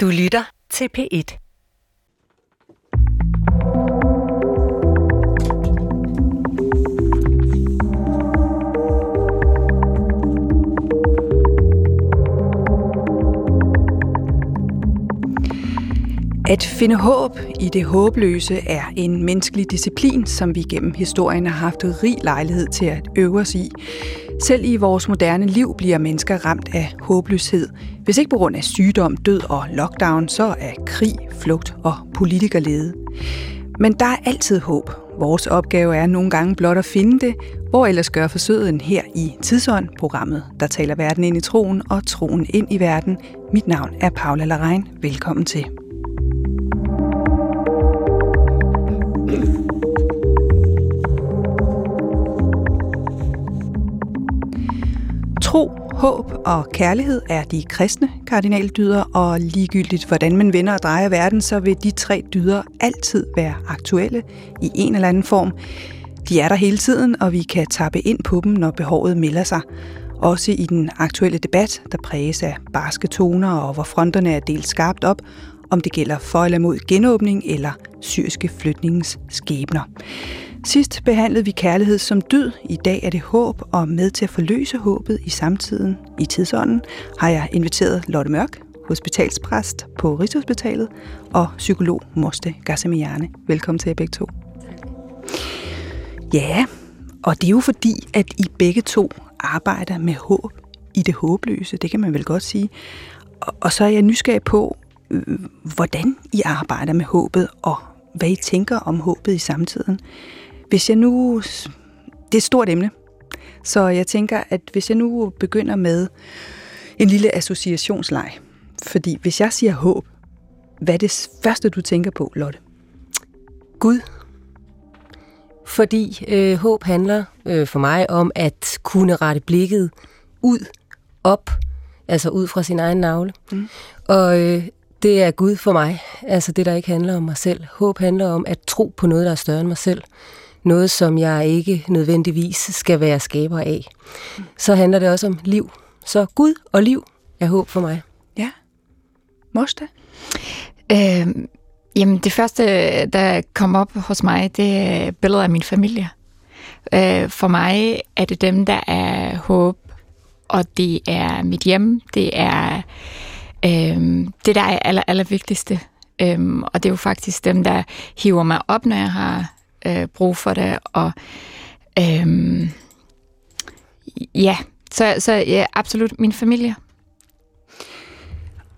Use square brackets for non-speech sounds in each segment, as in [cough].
Du lytter til P1. At finde håb i det håbløse er en menneskelig disciplin, som vi gennem historien har haft rig lejlighed til at øve os i. Selv i vores moderne liv bliver mennesker ramt af håbløshed. Hvis ikke på grund af sygdom, død og lockdown, så er krig, flugt og politikerlede. Men der er altid håb. Vores opgave er nogle gange blot at finde det, hvor ellers gør forsøget her i Tidsånd, programmet, der taler verden ind i troen og troen ind i verden. Mit navn er Paula Larein. Velkommen til. Tro, håb og kærlighed er de kristne kardinaldyder, og ligegyldigt hvordan man vender og drejer verden, så vil de tre dyder altid være aktuelle i en eller anden form. De er der hele tiden, og vi kan tappe ind på dem, når behovet melder sig. Også i den aktuelle debat, der præges af barske toner og hvor fronterne er delt skarpt op, om det gælder for eller mod genåbning eller syriske flytningens skæbner. Sidst behandlede vi kærlighed som død. I dag er det håb, og med til at forløse håbet i samtiden i tidsånden har jeg inviteret Lotte Mørk, hospitalspræst på Rigshospitalet, og psykolog Moste Gassemiane. Velkommen til jer begge to. Ja, og det er jo fordi, at I begge to arbejder med håb i det håbløse, det kan man vel godt sige. Og, og så er jeg nysgerrig på, øh, hvordan I arbejder med håbet, og hvad I tænker om håbet i samtiden. Hvis jeg nu... Det er et stort emne, så jeg tænker, at hvis jeg nu begynder med en lille associationsleg, fordi hvis jeg siger håb, hvad er det første, du tænker på, Lotte? Gud. Fordi øh, håb handler øh, for mig om at kunne rette blikket ud, op, altså ud fra sin egen navle. Mm. Og øh, det er Gud for mig, altså det, der ikke handler om mig selv. Håb handler om at tro på noget, der er større end mig selv noget, som jeg ikke nødvendigvis skal være skaber af. Så handler det også om liv. Så Gud og liv er håb for mig. Ja. Mosta? Øh, jamen, det første, der kom op hos mig, det er billeder af min familie. Øh, for mig er det dem, der er håb, og det er mit hjem, det er øh, det, der er aller, aller vigtigste. Øhm, og det er jo faktisk dem, der hiver mig op, når jeg har øh, brug for det, og øhm, ja, så, så ja, absolut min familie.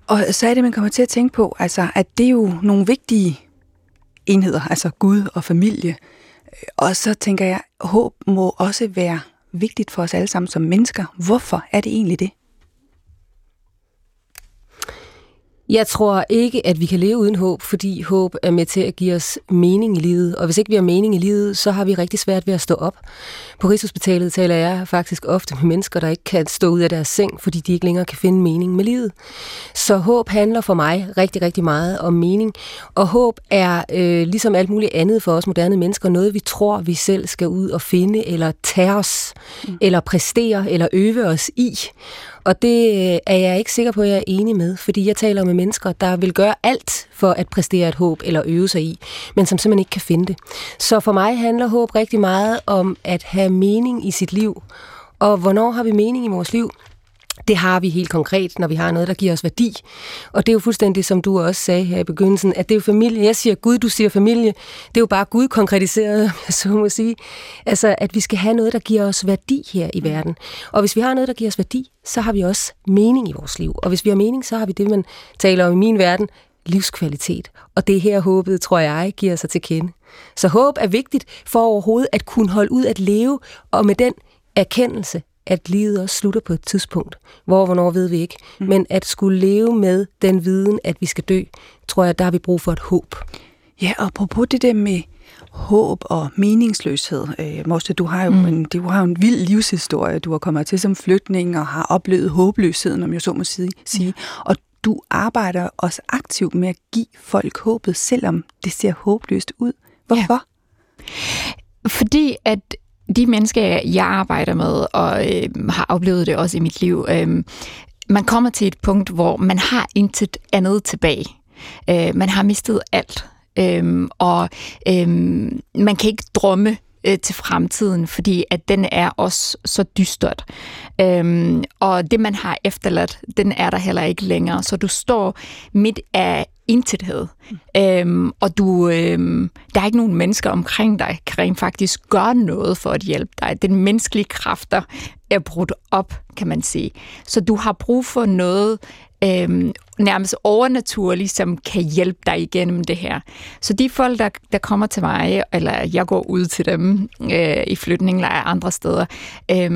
Og så er det, man kommer til at tænke på, altså, at det er jo nogle vigtige enheder, altså Gud og familie. Og så tænker jeg, håb må også være vigtigt for os alle sammen som mennesker. Hvorfor er det egentlig det? Jeg tror ikke, at vi kan leve uden håb, fordi håb er med til at give os mening i livet. Og hvis ikke vi har mening i livet, så har vi rigtig svært ved at stå op. På Rigshospitalet taler jeg faktisk ofte med mennesker, der ikke kan stå ud af deres seng, fordi de ikke længere kan finde mening med livet. Så håb handler for mig rigtig, rigtig meget om mening. Og håb er, øh, ligesom alt muligt andet for os moderne mennesker, noget vi tror, vi selv skal ud og finde, eller tage os, mm. eller præstere, eller øve os i. Og det øh, er jeg ikke sikker på, at jeg er enig med, fordi jeg taler med mennesker, der vil gøre alt for at præstere et håb eller øve sig i, men som simpelthen ikke kan finde det. Så for mig handler håb rigtig meget om at have mening i sit liv. Og hvornår har vi mening i vores liv? Det har vi helt konkret, når vi har noget, der giver os værdi. Og det er jo fuldstændig, som du også sagde her i begyndelsen, at det er jo familie. Jeg siger Gud, du siger familie. Det er jo bare Gud konkretiseret, [laughs] så må sige. Altså, at vi skal have noget, der giver os værdi her i verden. Og hvis vi har noget, der giver os værdi, så har vi også mening i vores liv. Og hvis vi har mening, så har vi det, man taler om i min verden, livskvalitet. Og det her håbet, tror jeg, giver sig til kende. Så håb er vigtigt for overhovedet at kunne holde ud at leve, og med den erkendelse, at livet også slutter på et tidspunkt. Hvor hvornår ved vi ikke. Mm. Men at skulle leve med den viden, at vi skal dø, tror jeg, der har vi brug for et håb. Ja, og apropos det der med håb og meningsløshed. Øh, Morste, du har jo mm. en, du har jo en vild livshistorie. Du har kommet til som flygtning og har oplevet håbløsheden, om jeg så må sige. Ja. Og du arbejder også aktivt med at give folk håbet, selvom det ser håbløst ud. Hvorfor? Ja. Fordi at de mennesker, jeg arbejder med, og øh, har oplevet det også i mit liv, øh, man kommer til et punkt, hvor man har intet andet tilbage. Øh, man har mistet alt. Øh, og øh, man kan ikke drømme øh, til fremtiden, fordi at den er også så dystert. Øhm, og det, man har efterladt, den er der heller ikke længere. Så du står midt af intethed. Øhm, og du, øhm, der er ikke nogen mennesker omkring dig, kan rent faktisk gøre noget for at hjælpe dig. Den menneskelige kræfter er brudt op, kan man sige. Så du har brug for noget øh, nærmest overnaturlig, som kan hjælpe dig igennem det her. Så de folk, der, der kommer til mig, eller jeg går ud til dem øh, i flytninglejre andre steder, øh,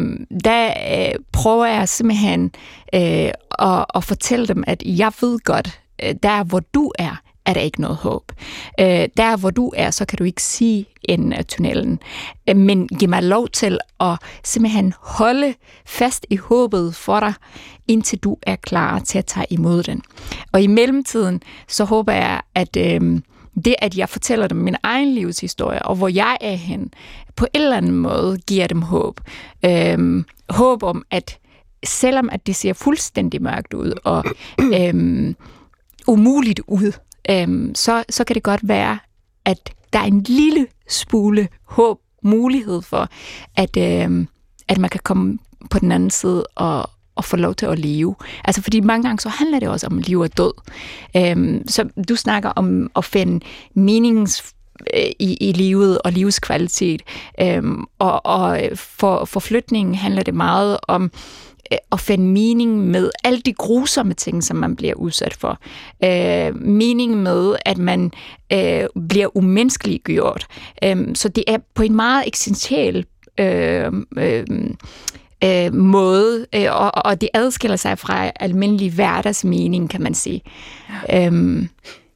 der øh, prøver jeg simpelthen øh, at, at fortælle dem, at jeg ved godt, øh, der hvor du er, er der ikke noget håb. Øh, der hvor du er, så kan du ikke sige enden af tunnelen. Øh, men giv mig lov til at simpelthen holde fast i håbet for dig, indtil du er klar til at tage imod den. Og i mellemtiden, så håber jeg, at øh, det, at jeg fortæller dem min egen livshistorie, og hvor jeg er hen, på en eller anden måde giver dem håb. Øh, håb om, at selvom at det ser fuldstændig mørkt ud, og [clears throat] øh, umuligt ud, øhm, så, så kan det godt være, at der er en lille smule håb, mulighed for, at, øhm, at man kan komme på den anden side og, og få lov til at leve. Altså fordi mange gange så handler det også om liv og død. Øhm, så du snakker om at finde meningens øh, i, i livet og livskvalitet. Øhm, og og for, for flytningen handler det meget om at finde mening med alle de grusomme ting, som man bliver udsat for. Øh, mening med, at man øh, bliver umenneskeliggjort. Øh, så det er på en meget eksistentiel øh, øh, øh, måde, øh, og, og det adskiller sig fra almindelig hverdagsmening, kan man sige. Ja. Øhm.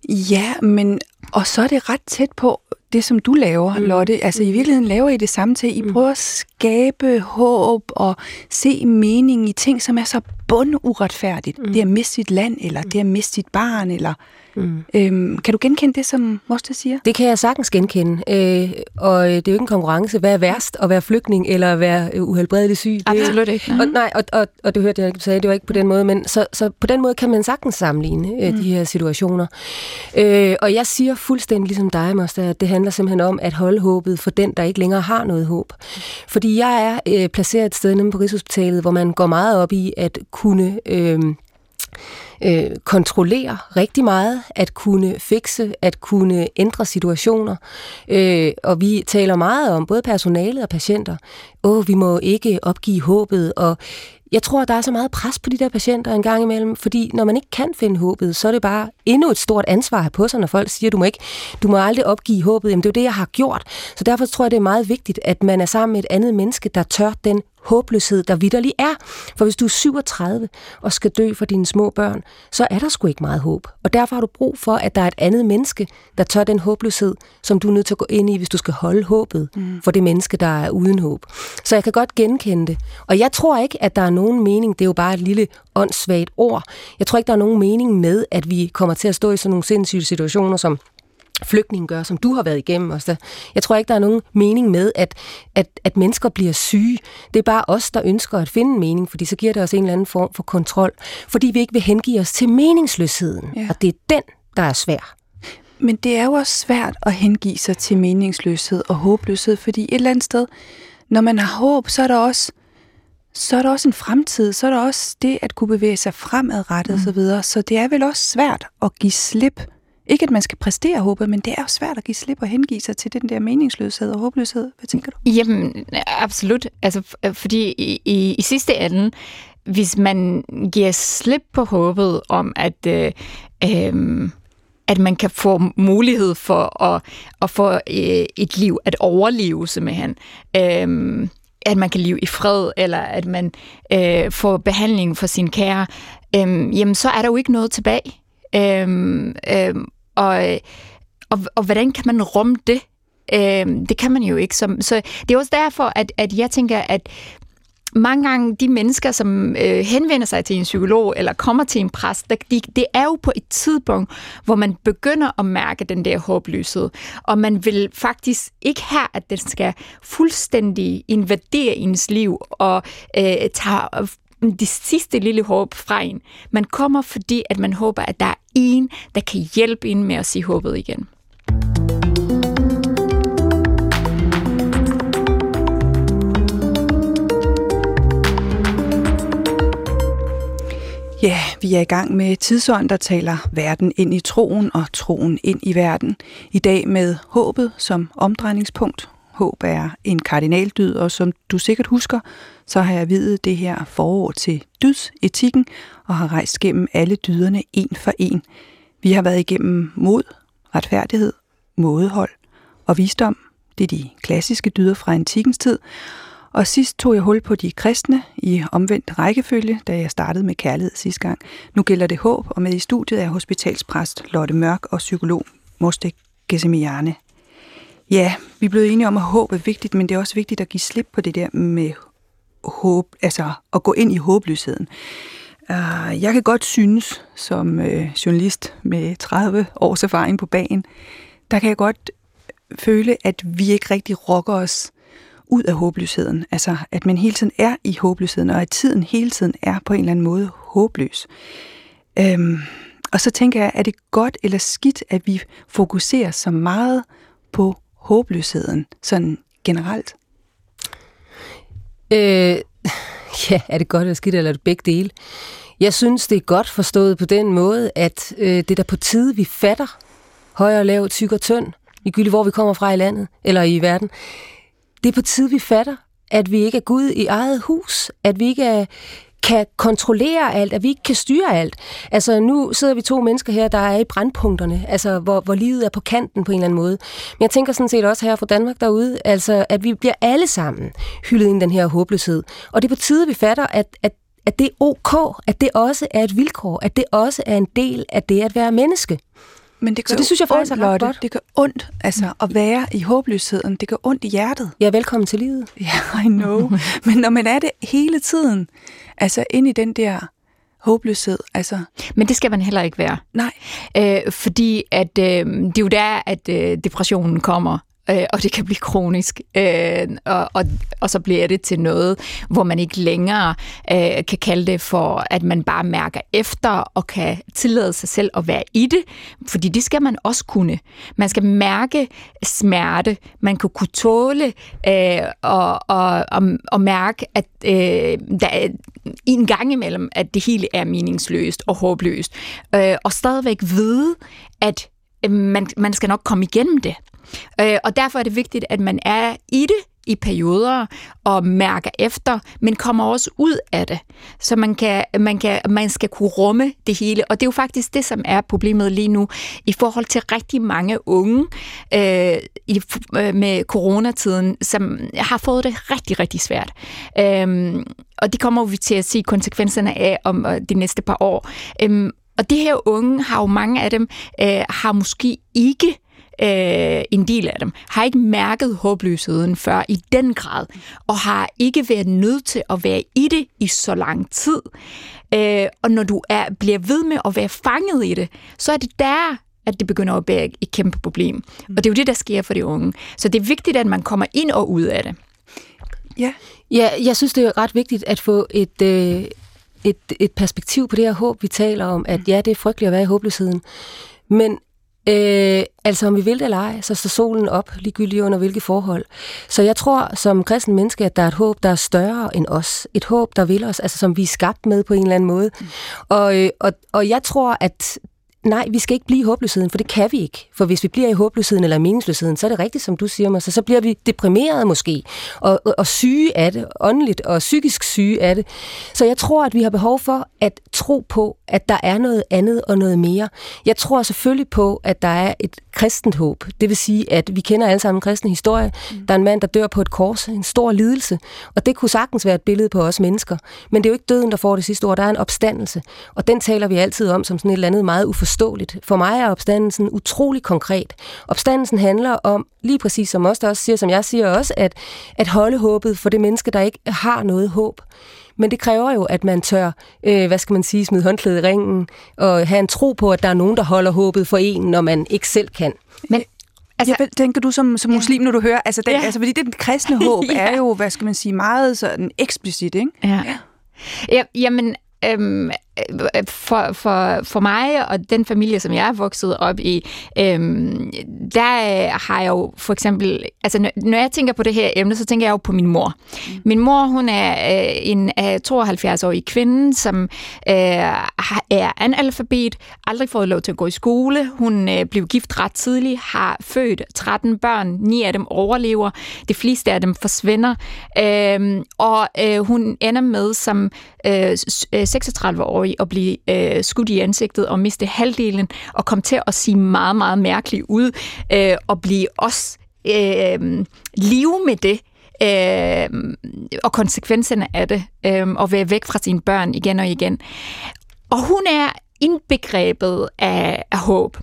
Ja, men og så er det ret tæt på det, som du laver, mm. Lotte. Altså i virkeligheden laver I det samme til. I mm. prøver at skabe håb og se mening i ting, som er så bunduretfærdigt. Mm. Det at miste sit land, eller mm. det at miste sit barn, eller Mm. Øhm, kan du genkende det, som Moster siger? Det kan jeg sagtens genkende. Øh, og det er jo ikke en konkurrence. Hvad er værst? At være flygtning eller at være øh, uhelbredelig syg? Absolut ikke. Og, nej, og, og, og det hørte jeg ikke, sagde, det var ikke på den måde. Men så, så på den måde kan man sagtens sammenligne øh, mm. de her situationer. Øh, og jeg siger fuldstændig ligesom dig, Moster, at det handler simpelthen om at holde håbet for den, der ikke længere har noget håb. Fordi jeg er øh, placeret et sted nede på Rigshospitalet, hvor man går meget op i at kunne... Øh, øh, kontrollere rigtig meget, at kunne fikse, at kunne ændre situationer. Øh, og vi taler meget om, både personalet og patienter, åh, vi må ikke opgive håbet, og jeg tror, der er så meget pres på de der patienter en gang imellem, fordi når man ikke kan finde håbet, så er det bare endnu et stort ansvar at have på sig, når folk siger, du må, ikke, du må aldrig opgive håbet. Jamen, det er jo det, jeg har gjort. Så derfor tror jeg, det er meget vigtigt, at man er sammen med et andet menneske, der tør den håbløshed, der vidderlig er. For hvis du er 37 og skal dø for dine små børn, så er der sgu ikke meget håb. Og derfor har du brug for, at der er et andet menneske, der tør den håbløshed, som du er nødt til at gå ind i, hvis du skal holde håbet mm. for det menneske, der er uden håb. Så jeg kan godt genkende det. Og jeg tror ikke, at der er nogen mening, det er jo bare et lille åndssvagt ord. Jeg tror ikke, der er nogen mening med, at vi kommer til at stå i sådan nogle sindssyge situationer, som flygtninge gør, som du har været igennem også. Jeg tror ikke, der er nogen mening med, at, at, at mennesker bliver syge. Det er bare os, der ønsker at finde en mening, fordi så giver det os en eller anden form for kontrol. Fordi vi ikke vil hengive os til meningsløsheden. Ja. Og det er den, der er svær. Men det er jo også svært at hengive sig til meningsløshed og håbløshed, fordi et eller andet sted, når man har håb, så er der også så er der også en fremtid, så er der også det at kunne bevæge sig fremadrettet mm. osv. Så, videre. så det er vel også svært at give slip ikke at man skal præstere håbet, men det er jo svært at give slip og hengive sig til den der meningsløshed og håbløshed. Hvad tænker du? Jamen, absolut. Altså, øh, fordi i, i, i sidste ende, hvis man giver slip på håbet om, at, øh, øh, at man kan få mulighed for at, at få øh, et liv, at overleve simpelthen, øh, at man kan leve i fred, eller at man øh, får behandling for sin kære, øh, jamen så er der jo ikke noget tilbage. Øhm, øhm, og, øh, og, og hvordan kan man rumme det? Øh, det kan man jo ikke. Så, så det er også derfor, at, at jeg tænker, at mange gange de mennesker, som øh, henvender sig til en psykolog eller kommer til en præst, de, det er jo på et tidspunkt, hvor man begynder at mærke den der håbløshed. Og man vil faktisk ikke have, at den skal fuldstændig invadere ens liv og øh, tage det sidste lille håb fra en. Man kommer, fordi at man håber, at der er en, der kan hjælpe en med at se håbet igen. Ja, vi er i gang med tidsånd, der taler verden ind i troen og troen ind i verden. I dag med håbet som omdrejningspunkt. Håb er en kardinaldyd, og som du sikkert husker, så har jeg videt det her forår til dydsetikken og har rejst gennem alle dyderne en for en. Vi har været igennem mod, retfærdighed, mådehold og visdom. Det er de klassiske dyder fra antikkens tid, og sidst tog jeg hul på de kristne i omvendt rækkefølge, da jeg startede med kærlighed sidste gang. Nu gælder det håb, og med i studiet er hospitalspræst Lotte Mørk og psykolog Moste Gesemiane. Ja, vi er blevet enige om, at håb er vigtigt, men det er også vigtigt at give slip på det der med håb, altså at gå ind i håbløsheden. Uh, jeg kan godt synes, som øh, journalist med 30 års erfaring på banen, der kan jeg godt føle, at vi ikke rigtig rokker os ud af håbløsheden. Altså, at man hele tiden er i håbløsheden, og at tiden hele tiden er på en eller anden måde håbløs. Øhm, og så tænker jeg, er det godt eller skidt, at vi fokuserer så meget på håbløsheden, sådan generelt? Øh, [laughs] ja, er det godt eller skidt, eller er det begge dele? Jeg synes, det er godt forstået på den måde, at øh, det er der på tide, vi fatter højere, lav, tyk og tynd, ligegyldigt hvor vi kommer fra i landet, eller i verden, det er på tide, vi fatter, at vi ikke er Gud i eget hus, at vi ikke er, kan kontrollere alt, at vi ikke kan styre alt. Altså nu sidder vi to mennesker her, der er i brandpunkterne, altså hvor, hvor livet er på kanten på en eller anden måde. Men jeg tænker sådan set også her fra Danmark derude, altså at vi bliver alle sammen hyldet ind i den her håbløshed. Og det er på tide, vi fatter, at, at at det er ok, at det også er et vilkår, at det også er en del af det at være menneske. Men det gør så det synes jeg faktisk ondt, er godt. Det gør ondt altså, at være i håbløsheden. Det gør ondt i hjertet. Ja, velkommen til livet. Ja, yeah, I know. [laughs] Men når man er det hele tiden, altså ind i den der håbløshed. Altså. Men det skal man heller ikke være. Nej. Øh, fordi at, øh, det er jo der, at øh, depressionen kommer øh, og det kan blive kronisk, øh, og, og, og så bliver det til noget, hvor man ikke længere øh, kan kalde det for, at man bare mærker efter og kan tillade sig selv at være i det, fordi det skal man også kunne. Man skal mærke smerte, man kan kunne tåle øh, og, og, og, og mærke, at øh, der er en gang imellem, at det hele er meningsløst og håbløst, øh, og stadigvæk vide, at øh, man, man skal nok komme igennem det. Øh, og derfor er det vigtigt, at man er i det i perioder og mærker efter, men kommer også ud af det. Så man, kan, man, kan, man skal kunne rumme det hele. Og det er jo faktisk det, som er problemet lige nu i forhold til rigtig mange unge øh, i, øh, med coronatiden, som har fået det rigtig, rigtig svært. Øhm, og det kommer vi til at se konsekvenserne af om øh, de næste par år. Øhm, og det her unge har jo mange af dem, øh, har måske ikke øh, en del af dem, har ikke mærket håbløsheden før i den grad, og har ikke været nødt til at være i det i så lang tid. Øh, og når du er, bliver ved med at være fanget i det, så er det der, at det begynder at være et kæmpe problem. Og det er jo det, der sker for de unge. Så det er vigtigt, at man kommer ind og ud af det. Ja, ja jeg synes, det er ret vigtigt at få et... Øh et, et perspektiv på det her håb, vi taler om, at ja, det er frygteligt at være i håbløsheden. Men Øh, altså om vi vil det eller ej, så står solen op ligegyldigt under hvilke forhold. Så jeg tror som kristen menneske, at der er et håb, der er større end os. Et håb, der vil os, altså som vi er skabt med på en eller anden måde. Mm. Og, øh, og, og jeg tror, at nej, vi skal ikke blive i håbløsheden, for det kan vi ikke. For hvis vi bliver i håbløsheden eller meningsløsheden, så er det rigtigt, som du siger mig, så, så bliver vi deprimeret måske, og, og, og syge af det, åndeligt og psykisk syge af det. Så jeg tror, at vi har behov for at tro på, at der er noget andet og noget mere. Jeg tror selvfølgelig på, at der er et kristent håb. Det vil sige, at vi kender alle sammen en kristen historie. Mm. Der er en mand, der dør på et kors, en stor lidelse, og det kunne sagtens være et billede på os mennesker. Men det er jo ikke døden, der får det sidste ord. Der er en opstandelse, og den taler vi altid om som sådan et eller andet meget uforståeligt. For mig er opstandelsen utrolig konkret. Opstandelsen handler om, lige præcis som os der også siger, som jeg siger også, at, at holde håbet for det menneske, der ikke har noget håb. Men det kræver jo, at man tør, øh, hvad skal man sige, smide håndklædet i ringen, og have en tro på, at der er nogen, der holder håbet for en, når man ikke selv kan. Men Altså, ja, tænker du som, som muslim, når du hører, altså, den, ja. altså fordi det kristne [laughs] håb ja. er jo, hvad skal man sige, meget sådan eksplicit, ikke? Ja. Ja, jamen, øhm, for, for, for mig og den familie, som jeg er vokset op i, øhm, der har jeg jo for eksempel, altså når jeg tænker på det her emne, så tænker jeg jo på min mor. Mm. Min mor, hun er øh, en øh, 72-årig kvinde, som øh, er analfabet, aldrig fået lov til at gå i skole. Hun øh, blev gift ret tidligt, har født 13 børn, ni af dem overlever, de fleste af dem forsvinder, øh, og øh, hun ender med som øh, 36-årig øh, at blive øh, skudt i ansigtet og miste halvdelen, og komme til at sige meget, meget mærkeligt ud, øh, og blive også øh, live med det, øh, og konsekvenserne af det, øh, og være væk fra sine børn igen og igen. Og hun er indbegrebet af, af håb,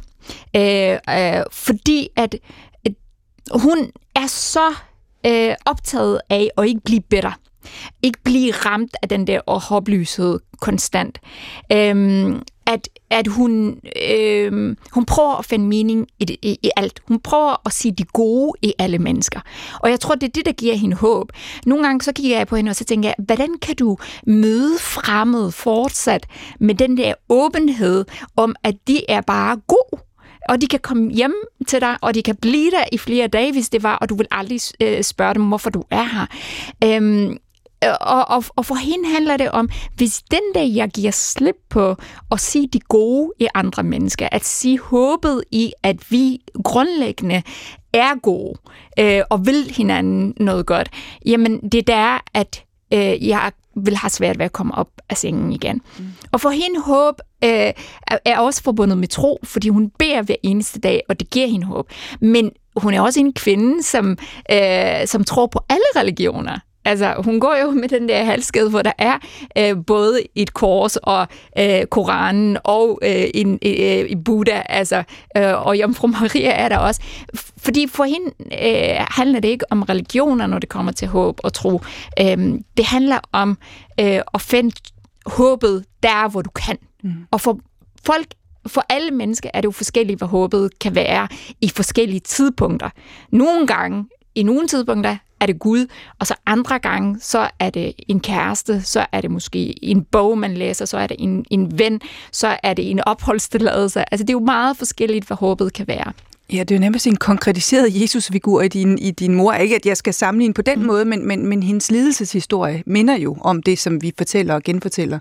øh, øh, fordi at, øh, hun er så øh, optaget af at ikke blive bitter. Ikke blive ramt af den der håbløshed konstant. Øhm, at, at hun, øhm, hun prøver at finde mening i, det, i, i alt. Hun prøver at sige det gode i alle mennesker. Og jeg tror, det er det, der giver hende håb. Nogle gange så kigger jeg på hende, og så tænker jeg, hvordan kan du møde fremmede fortsat med den der åbenhed om, at de er bare gode? og de kan komme hjem til dig, og de kan blive der i flere dage, hvis det var, og du vil aldrig øh, spørge dem, hvorfor du er her. Øhm, og, og, og for hende handler det om, hvis den der, jeg giver slip på at sige de gode i andre mennesker, at sige håbet i, at vi grundlæggende er gode øh, og vil hinanden noget godt, jamen det er der, at øh, jeg vil have svært ved at komme op af sengen igen. Mm. Og for hende håb øh, er også forbundet med tro, fordi hun beder hver eneste dag, og det giver hende håb. Men hun er også en kvinde, som, øh, som tror på alle religioner. Altså, hun går jo med den der halskede, hvor der er øh, både et kors og øh, Koranen og øh, en øh, Buddha, altså, øh, og Jomfru Maria er der også. Fordi for hende øh, handler det ikke om religioner, når det kommer til håb og tro. Øh, det handler om øh, at finde håbet der, hvor du kan. Mm. Og for folk for alle mennesker er det jo forskelligt, hvad håbet kan være i forskellige tidspunkter. Nogle gange, i nogle tidspunkter, er det Gud, og så andre gange, så er det en kæreste, så er det måske en bog, man læser, så er det en, en ven, så er det en opholdstilladelse. Altså det er jo meget forskelligt, hvad håbet kan være. Ja, det er jo nemmest en konkretiseret Jesus-figur i din, i din mor. Ikke at jeg skal sammenligne på den mm. måde, men, men, men hendes lidelseshistorie minder jo om det, som vi fortæller og genfortæller.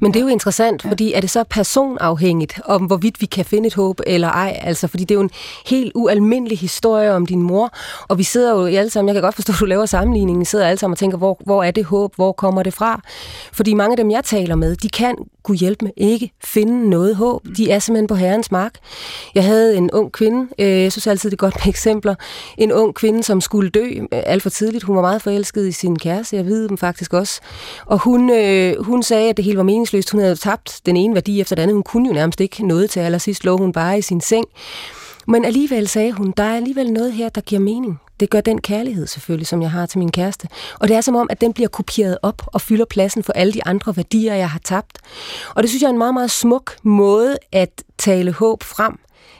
Men det er jo interessant, ja. fordi er det så personafhængigt, om hvorvidt vi kan finde et håb eller ej? Altså, fordi det er jo en helt ualmindelig historie om din mor, og vi sidder jo alle sammen, jeg kan godt forstå, at du laver sammenligningen, sidder alle sammen og tænker, hvor, hvor er det håb, hvor kommer det fra? Fordi mange af dem, jeg taler med, de kan kunne hjælpe med ikke finde noget håb. De er simpelthen på herrens mark. Jeg havde en ung kvinde, Øh, jeg synes altid, det er godt med eksempler, en ung kvinde, som skulle dø øh, alt for tidligt. Hun var meget forelsket i sin kæreste, jeg ved dem faktisk også. Og hun, øh, hun sagde, at det hele var meningsløst. Hun havde tabt den ene værdi efter den anden. Hun kunne jo nærmest ikke noget til allersidst, lå hun bare i sin seng. Men alligevel sagde hun, der er alligevel noget her, der giver mening. Det gør den kærlighed selvfølgelig, som jeg har til min kæreste. Og det er som om, at den bliver kopieret op og fylder pladsen for alle de andre værdier, jeg har tabt. Og det synes jeg er en meget, meget smuk måde at tale håb frem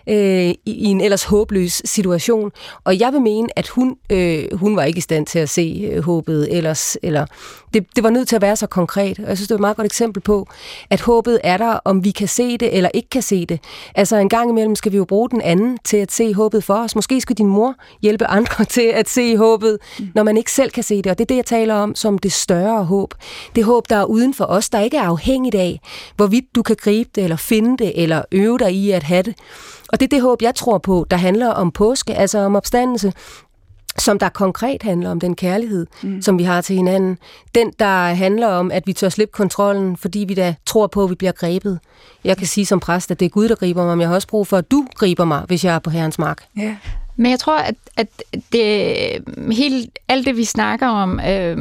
øh, i, i en ellers håbløs situation. Og jeg vil mene, at hun, øh, hun var ikke i stand til at se øh, håbet ellers. Eller, det, det var nødt til at være så konkret. Og jeg synes, det er et meget godt eksempel på, at håbet er der, om vi kan se det eller ikke kan se det. Altså en gang imellem skal vi jo bruge den anden til at se håbet for os. Måske skal din mor hjælpe andre [laughs] til at se håbet, når man ikke selv kan se det. Og det er det, jeg taler om som det større håb. Det håb, der er uden for os, der ikke er afhængigt af, hvorvidt du kan gribe det, eller finde det, eller øve dig i at have det. Og det er det håb, jeg tror på, der handler om påske, altså om opstandelse, som der konkret handler om den kærlighed, mm. som vi har til hinanden. Den, der handler om, at vi tør slippe kontrollen, fordi vi da tror på, at vi bliver grebet. Jeg kan sige som præst, at det er Gud, der griber mig, men jeg har også brug for, at du griber mig, hvis jeg er på Herrens mark. Ja. Men jeg tror, at, at det, helt, alt det, vi snakker om, øh,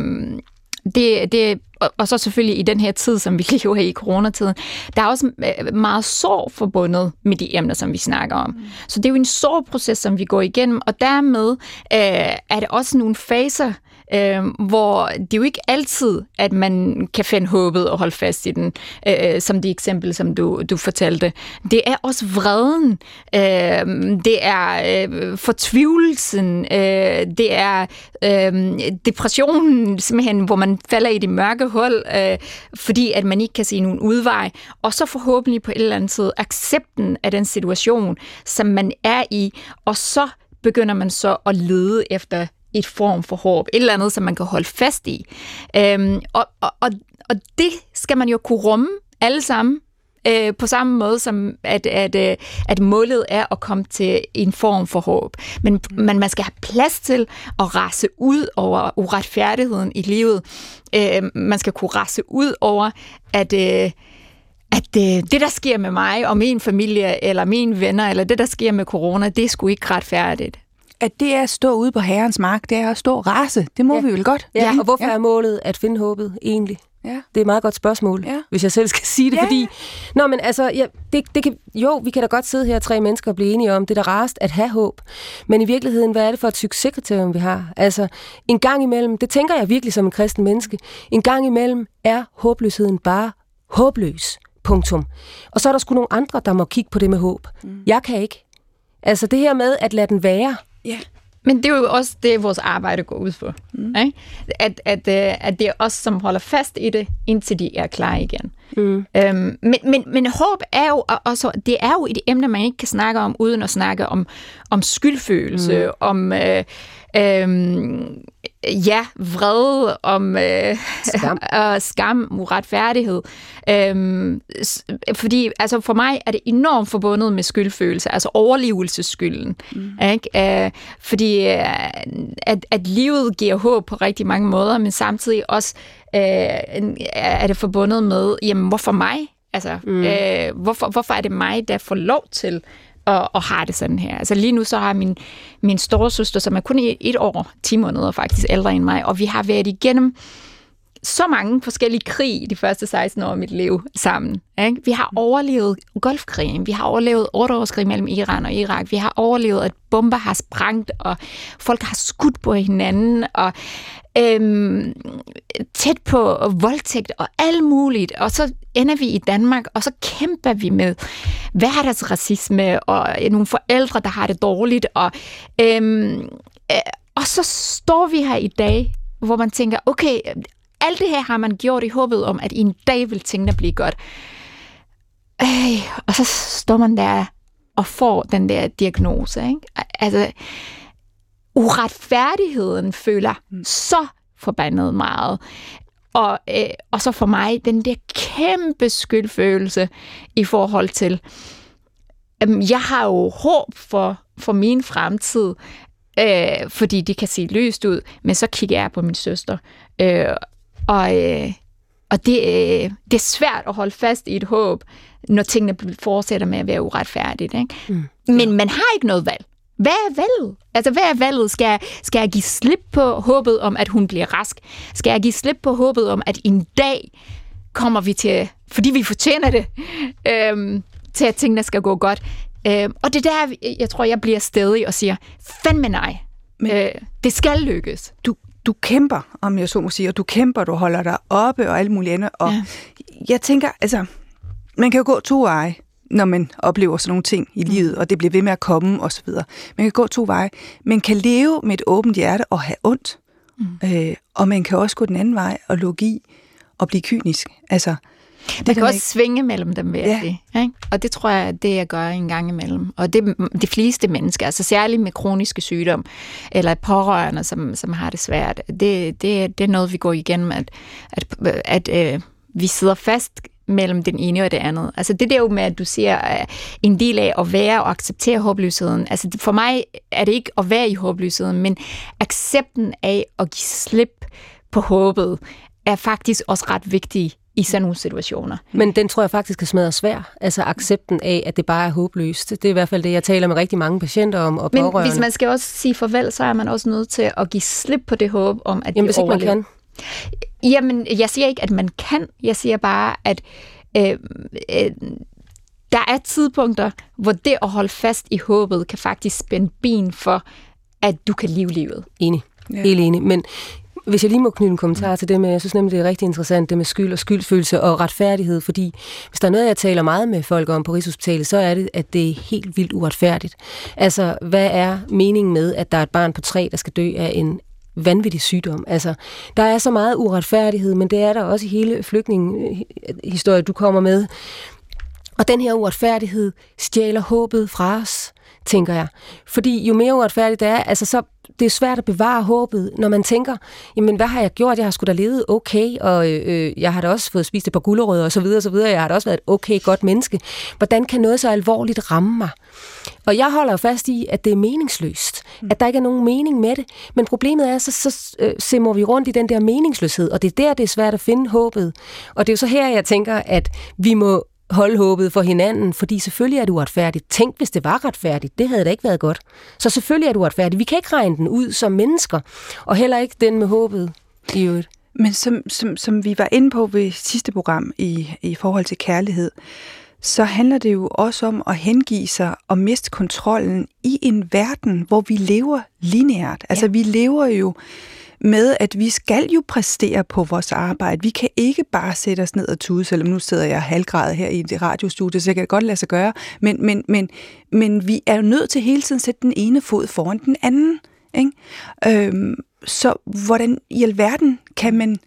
det, det, og så selvfølgelig i den her tid, som vi [laughs] lever i, i coronatiden, der er også øh, meget sorg forbundet med de emner, som vi snakker om. Mm. Så det er jo en sorgproces, som vi går igennem, og dermed øh, er det også nogle faser, øh, øh, hvor det er jo ikke altid, at man kan finde håbet og holde fast i den, øh, øh som det eksempel, som du, du fortalte. Det er også vreden, øh, det er øh, fortvivlelsen, øh, det er øh, depressionen, simpelthen, hvor man falder i det mørke hul, øh, fordi at man ikke kan se nogen udvej, og så forhåbentlig på et eller andet tid accepten af den situation, som man er i, og så begynder man så at lede efter et form for håb, et eller andet, som man kan holde fast i. Øhm, og, og, og, og det skal man jo kunne rumme alle sammen, øh, på samme måde som at, at, øh, at målet er at komme til en form for håb. Men, men man skal have plads til at rase ud over uretfærdigheden i livet. Øh, man skal kunne rase ud over, at... Øh, at det, det, der sker med mig og min familie, eller mine venner, eller det, der sker med corona, det er sgu ikke retfærdigt. At det er at stå ude på herrens mark, det er at stå rase. Det må Ja. vi vel godt? Ja, og hvorfor ja. er målet at finde håbet egentlig? Ja. Det er et meget godt spørgsmål, Ja. ja. hvis jeg selv skal sige det, Ja. ja. fordi... Nå, men altså, ja, det, det kan, jo, vi kan da godt sidde her, tre mennesker, og blive enige om, det er da rarest at have håb. Men i virkeligheden, hvad er det for et succeskriterium, vi har? Altså, en gang imellem, det tænker jeg virkelig som en kristen menneske, en gang imellem er håbløsheden bare håbløs. Punktum. Og så er der sgu nogle andre, der må kigge på det med håb. Mm. Jeg kan ikke. Altså, det her med at lade den være, Ja. Men det er jo også det, vores arbejde går ud på. Mm. Ikke? At, at, øh, at det er os, som holder fast i det, indtil de er klar igen. Mm. Øhm, men, men, men håb er jo også, det er jo et emne, man ikke kan snakke om, uden at snakke om, om skyldfølelse, mm. om øh, øh, ja, vrede, om øh, Skam. [laughs] og skam, uretfærdighed. Øhm, fordi altså for mig er det enormt forbundet med skyldfølelse, altså overlevelsesskylden. Mm. Ikke? Øh, fordi øh, at, at livet giver håb på rigtig mange måder, men samtidig også øh, er det forbundet med, jamen hvorfor mig? Altså, mm. øh, hvorfor, hvorfor er det mig, der får lov til og, og har det sådan her? Altså lige nu så har min, min storesøster, som er kun et år, 10 måneder faktisk ældre end mig, og vi har været igennem så mange forskellige krig de første 16 år af mit liv sammen. Ikke? Vi har overlevet Golfkrigen, vi har overlevet 8-årskrig mellem Iran og Irak, vi har overlevet, at bomber har sprængt, og folk har skudt på hinanden, og øhm, tæt på voldtægt og alt muligt. Og så ender vi i Danmark, og så kæmper vi med hverdagsracisme, og øh, nogle forældre, der har det dårligt. Og, øhm, øh, og så står vi her i dag, hvor man tænker, okay, alt det her har man gjort i håbet om, at en dag vil tingene blive godt. Øh, og så står man der og får den der diagnose. Ikke? Altså, uretfærdigheden føler mm. så forbandet meget. Og, øh, og så for mig, den der kæmpe skyldfølelse i forhold til, øh, jeg har jo håb for, for min fremtid, øh, fordi det kan se løst ud, men så kigger jeg på min søster, øh, og, øh, og det, øh, det er svært at holde fast i et håb, når tingene fortsætter med at være uretfærdigt. Ikke? Mm. Men man har ikke noget valg. Hvad er valget? Altså, hvad er valget? Skal jeg, skal jeg give slip på håbet om, at hun bliver rask? Skal jeg give slip på håbet om, at en dag kommer vi til, fordi vi fortjener det, øhm, til at tingene skal gå godt? Øhm, og det er der, jeg tror, jeg bliver stedig og siger, fandme nej. Men, øh, det skal lykkes. Du, du kæmper, om jeg så må sige, og du kæmper, du holder dig oppe og alt muligt andet. Og Ja. jeg tænker, altså, man kan jo gå to veje, når man oplever sådan nogle ting i livet, og det bliver ved med at komme og så videre. Man kan gå to veje. Man kan leve med et åbent hjerte og have ondt. Mm. Øh, og man kan også gå den anden vej og lukke i og blive kynisk. Altså, Det man kan også svinge mellem dem, vil jeg Ja. sige. Ikke? Og det tror jeg, det jeg gør en gang imellem. Og det de fleste mennesker, altså særligt med kroniske sygdom, eller pårørende, som, som har det svært, det, det, det er noget, vi går igennem, at, at, at øh, vi sidder fast mellem den ene og det andet. Altså det der jo med, at du siger, at en del af at være og acceptere håbløsheden. Altså for mig er det ikke at være i håbløsheden, men accepten af at give slip på håbet, er faktisk også ret vigtig i sådan nogle situationer. Men den tror jeg faktisk er smadret svær. Altså accepten af, at det bare er håbløst. Det er i hvert fald det, jeg taler med rigtig mange patienter om og Men pårørende. hvis man skal også sige farvel, så er man også nødt til at give slip på det håb om, at Jamen, de hvis ikke man kan. Jamen, jeg siger ikke, at man kan. Jeg siger bare, at øh, øh, der er tidspunkter, hvor det at holde fast i håbet kan faktisk spænde ben for, at du kan leve livet. Enig. Ja. Helt enig. Men hvis jeg lige må knytte en kommentar til det med, jeg synes nemlig, det er rigtig interessant, det med skyld og skyldfølelse og retfærdighed, fordi hvis der er noget, jeg taler meget med folk om på Rigshospitalet, så er det, at det er helt vildt uretfærdigt. Altså, hvad er meningen med, at der er et barn på tre, der skal dø af en vanvittig sygdom. Altså, der er så meget uretfærdighed, men det er der også i hele flygtningehistorien, du kommer med. Og den her uretfærdighed stjæler håbet fra os, tænker jeg. Fordi jo mere uretfærdigt det er, altså så det er svært at bevare håbet, når man tænker, jamen hvad har jeg gjort? Jeg har sgu da levet okay, og øh, øh, jeg har da også fået spist et par gulerødder og så videre, og så videre. Jeg har da også været et okay godt menneske. Hvordan kan noget så alvorligt ramme mig? Og jeg holder fast i, at det er meningsløst. Mm. At der ikke er nogen mening med det. Men problemet er, så, så øh, simmer vi rundt i den der meningsløshed, og det er der, det er svært at finde håbet. Og det er jo så her, jeg tænker, at vi må holde håbet for hinanden, fordi selvfølgelig er det uretfærdigt. Tænk, hvis det var retfærdigt. Det havde da ikke været godt. Så selvfølgelig er det uretfærdigt. Vi kan ikke regne den ud som mennesker, og heller ikke den med håbet i øvrigt. Men som, som, som vi var inde på ved sidste program i, i forhold til kærlighed, så handler det jo også om at hengive sig og miste kontrollen i en verden, hvor vi lever lineært. Altså ja. vi lever jo med, at vi skal jo præstere på vores arbejde. Vi kan ikke bare sætte os ned og tude, selvom nu sidder jeg halvgrad her i det radiostudie, så jeg kan godt lade sig gøre. Men, men, men, men vi er jo nødt til hele tiden at sætte den ene fod foran den anden. Ikke? Øhm, så hvordan i alverden kan man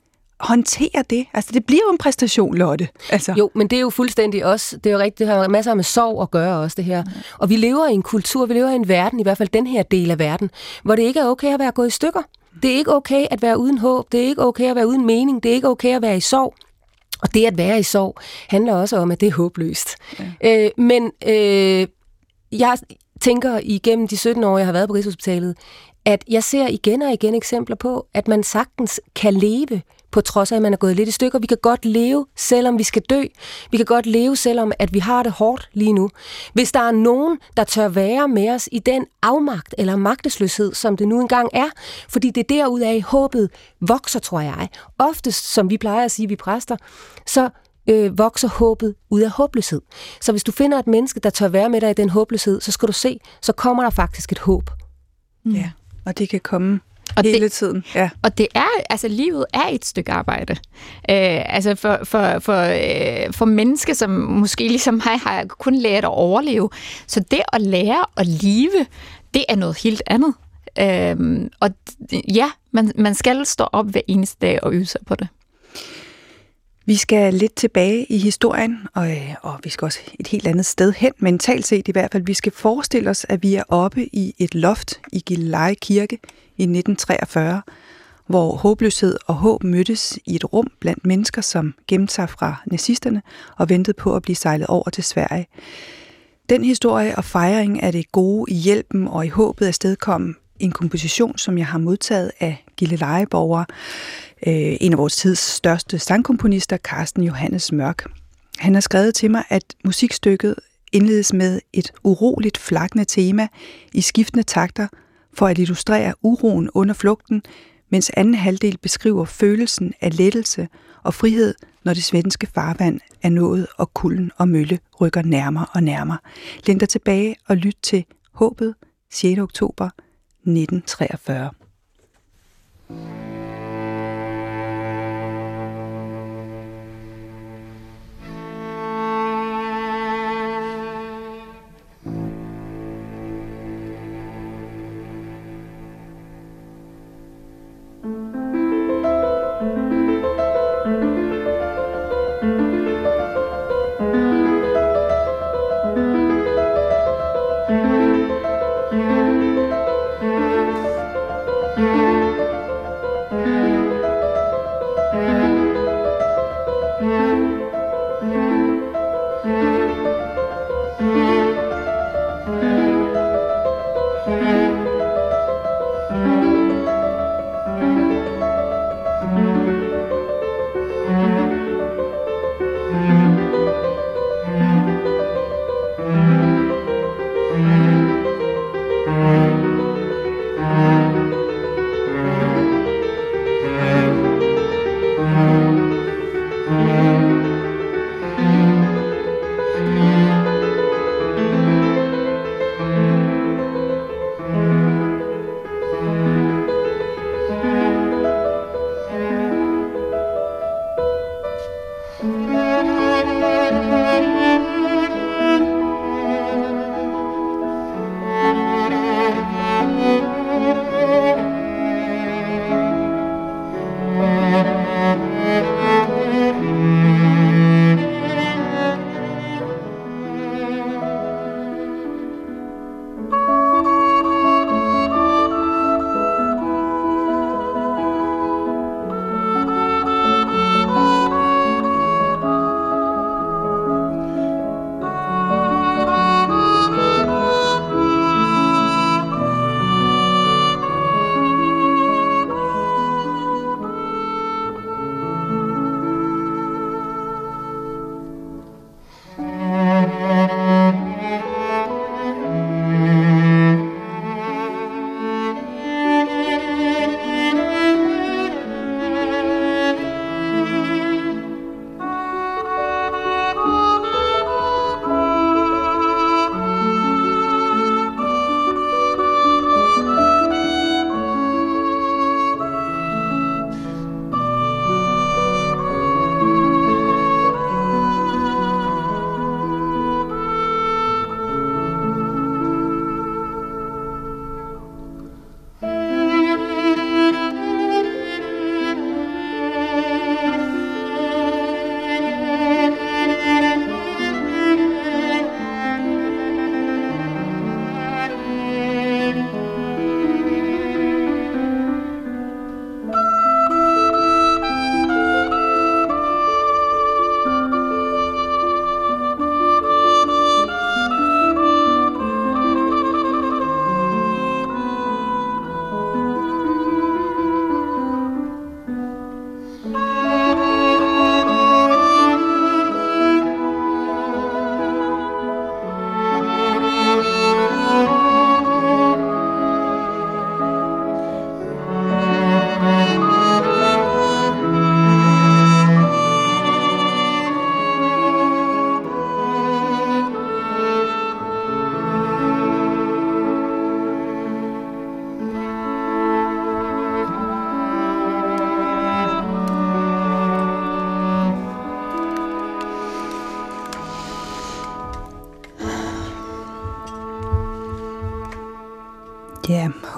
håndtere det? Altså, det bliver jo en præstation, Lotte. Altså. Jo, men det er jo fuldstændig også, det er jo rigtigt, det har masser med sorg at gøre også, det her. Mm. Og vi lever i en kultur, vi lever i en verden, i hvert fald den her del af verden, hvor det ikke er okay at være gået i stykker. Det er ikke okay at være uden håb. Det er ikke okay at være uden mening. Det er ikke okay at være i sorg. Og det at være i sorg handler også om, at det er håbløst. Ja. Øh, men øh, jeg tænker igennem de 17 år, jeg har været på Rigshospitalet, at jeg ser igen og igen eksempler på, at man sagtens kan leve på trods af, at man er gået lidt i stykker. Vi kan godt leve, selvom vi skal dø. Vi kan godt leve, selvom at vi har det hårdt lige nu. Hvis der er nogen, der tør være med os i den afmagt eller magtesløshed, som det nu engang er, fordi det er derudaf håbet vokser, tror jeg. Oftest, som vi plejer at sige, vi præster, så øh, vokser håbet ud af håbløshed. Så hvis du finder et menneske, der tør være med dig i den håbløshed, så skal du se, så kommer der faktisk et håb. Mm. Ja, og det kan komme og hele det, tiden. Ja. Og det er, altså livet er et stykke arbejde. Øh, altså for, for, for, øh, for mennesker, som måske ligesom mig har kun lært at overleve. Så det at lære at leve, det er noget helt andet. Øh, og ja, man, man skal stå op hver eneste dag og øve sig på det. Vi skal lidt tilbage i historien, og, øh, og vi skal også et helt andet sted hen, mentalt set i hvert fald. Vi skal forestille os, at vi er oppe i et loft i Gilleleje Kirke i 1943, hvor håbløshed og håb mødtes i et rum blandt mennesker, som gemte sig fra nazisterne og ventede på at blive sejlet over til Sverige. Den historie og fejring af det gode i hjælpen og i håbet afstedkom en komposition, som jeg har modtaget af Gille Lejeborger, øh, en af vores tids største sangkomponister, Carsten Johannes Mørk. Han har skrevet til mig, at musikstykket indledes med et uroligt flakkende tema i skiftende takter, for at illustrere uroen under flugten, mens anden halvdel beskriver følelsen af lettelse og frihed, når det svenske farvand er nået, og kulden og mølle rykker nærmere og nærmere. Læn dig tilbage og lyt til Håbet 6. oktober 1943.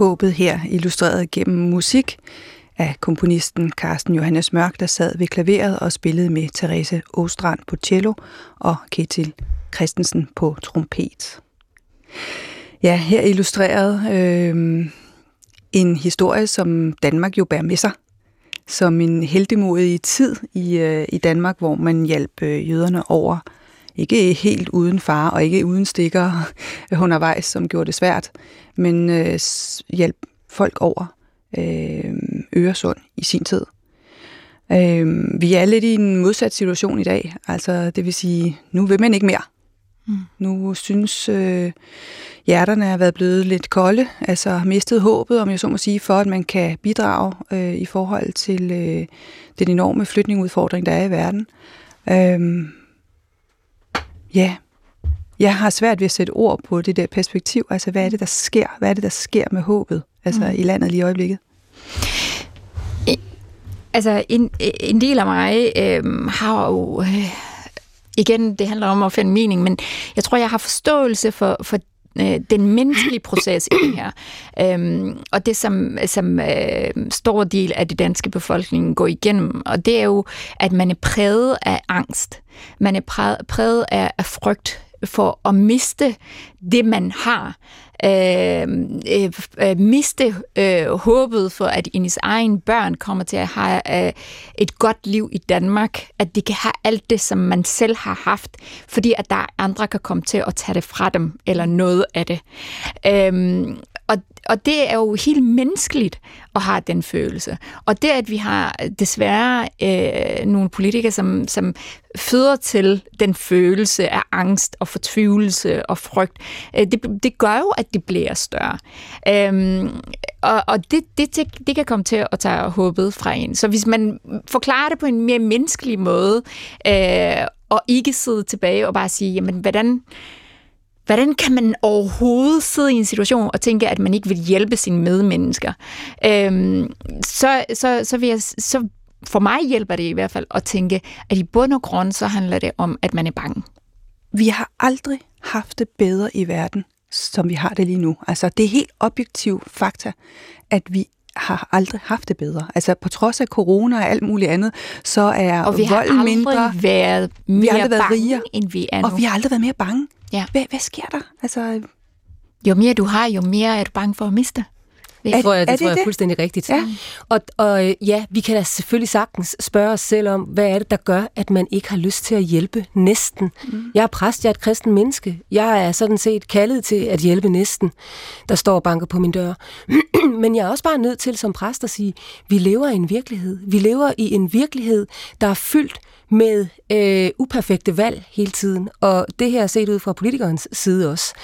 håbet her illustreret gennem musik af komponisten Carsten Johannes Mørk, der sad ved klaveret og spillede med Therese Åstrand på cello og Ketil Christensen på trompet. Ja, her illustreret øh, en historie, som Danmark jo bærer med sig. Som en heldemodig tid i, øh, i Danmark, hvor man hjalp øh, jøderne over. Ikke helt uden far og ikke uden stikker [laughs] undervejs, som gjorde det svært, men øh, hjalp folk over øh, Øresund i sin tid. Øh, vi er lidt i en modsat situation i dag. Altså, det vil sige, nu vil man ikke mere. Mm. Nu synes øh, hjerterne er været blevet lidt kolde, altså mistet håbet, om jeg så må sige, for at man kan bidrage øh, i forhold til øh, den enorme flytningudfordring, der er i verden. Øh, ja, jeg har svært ved at sætte ord på det der perspektiv. Altså, hvad er det, der sker? Hvad er det, der sker med håbet altså, mm. i landet lige i øjeblikket? Altså, en, en del af mig øh, har jo... Øh, igen, det handler om at finde mening, men jeg tror, jeg har forståelse for, for øh, den menneskelige proces i det her. Øhm, og det, som, som øh, stor del af det danske befolkning går igennem, og det er jo, at man er præget af angst. Man er præget, præget af, af frygt for at miste det, man har. Øhm, øh, øh, øh, miste øh, håbet for, at ens egen børn kommer til at have øh, et godt liv i Danmark, at de kan have alt det, som man selv har haft, fordi at der andre kan komme til at tage det fra dem, eller noget af det. Øh, og, og det er jo helt menneskeligt at have den følelse. Og det, at vi har desværre øh, nogle politikere, som, som føder til den følelse af angst og fortvivlelse og frygt, øh, det, det gør jo, at det bliver større. Øhm, og og det, det, det kan komme til at tage håbet fra en. Så hvis man forklarer det på en mere menneskelig måde, øh, og ikke sidde tilbage og bare sige, jamen, hvordan Hvordan kan man overhovedet sidde i en situation og tænke, at man ikke vil hjælpe sine medmennesker? Øhm, så, så, så, vil jeg, så for mig hjælper det i hvert fald at tænke, at i bund og grund, så handler det om, at man er bange. Vi har aldrig haft det bedre i verden, som vi har det lige nu. Altså, det er helt objektiv fakta, at vi har aldrig haft det bedre. Altså på trods af corona og alt muligt andet, så er og vi volden har mindre. været mere vi har aldrig været bange, rigere, end vi er nu. Og vi har aldrig været mere bange. Ja. Hvad, hvad sker der? Altså, jo mere du har, jo mere er du bange for at miste. Det er, tror jeg, det, er det tror jeg er fuldstændig rigtigt. Ja. Og, og øh, ja, vi kan da selvfølgelig sagtens spørge os selv om, hvad er det, der gør, at man ikke har lyst til at hjælpe næsten? Mm. Jeg er præst, jeg er et kristen menneske. Jeg er sådan set kaldet til at hjælpe næsten, der står og banker på min dør. [clears throat] Men jeg er også bare nødt til som præst at sige, vi lever i en virkelighed. Vi lever i en virkelighed, der er fyldt med øh, uperfekte valg hele tiden. Og det her er set ud fra politikernes side også.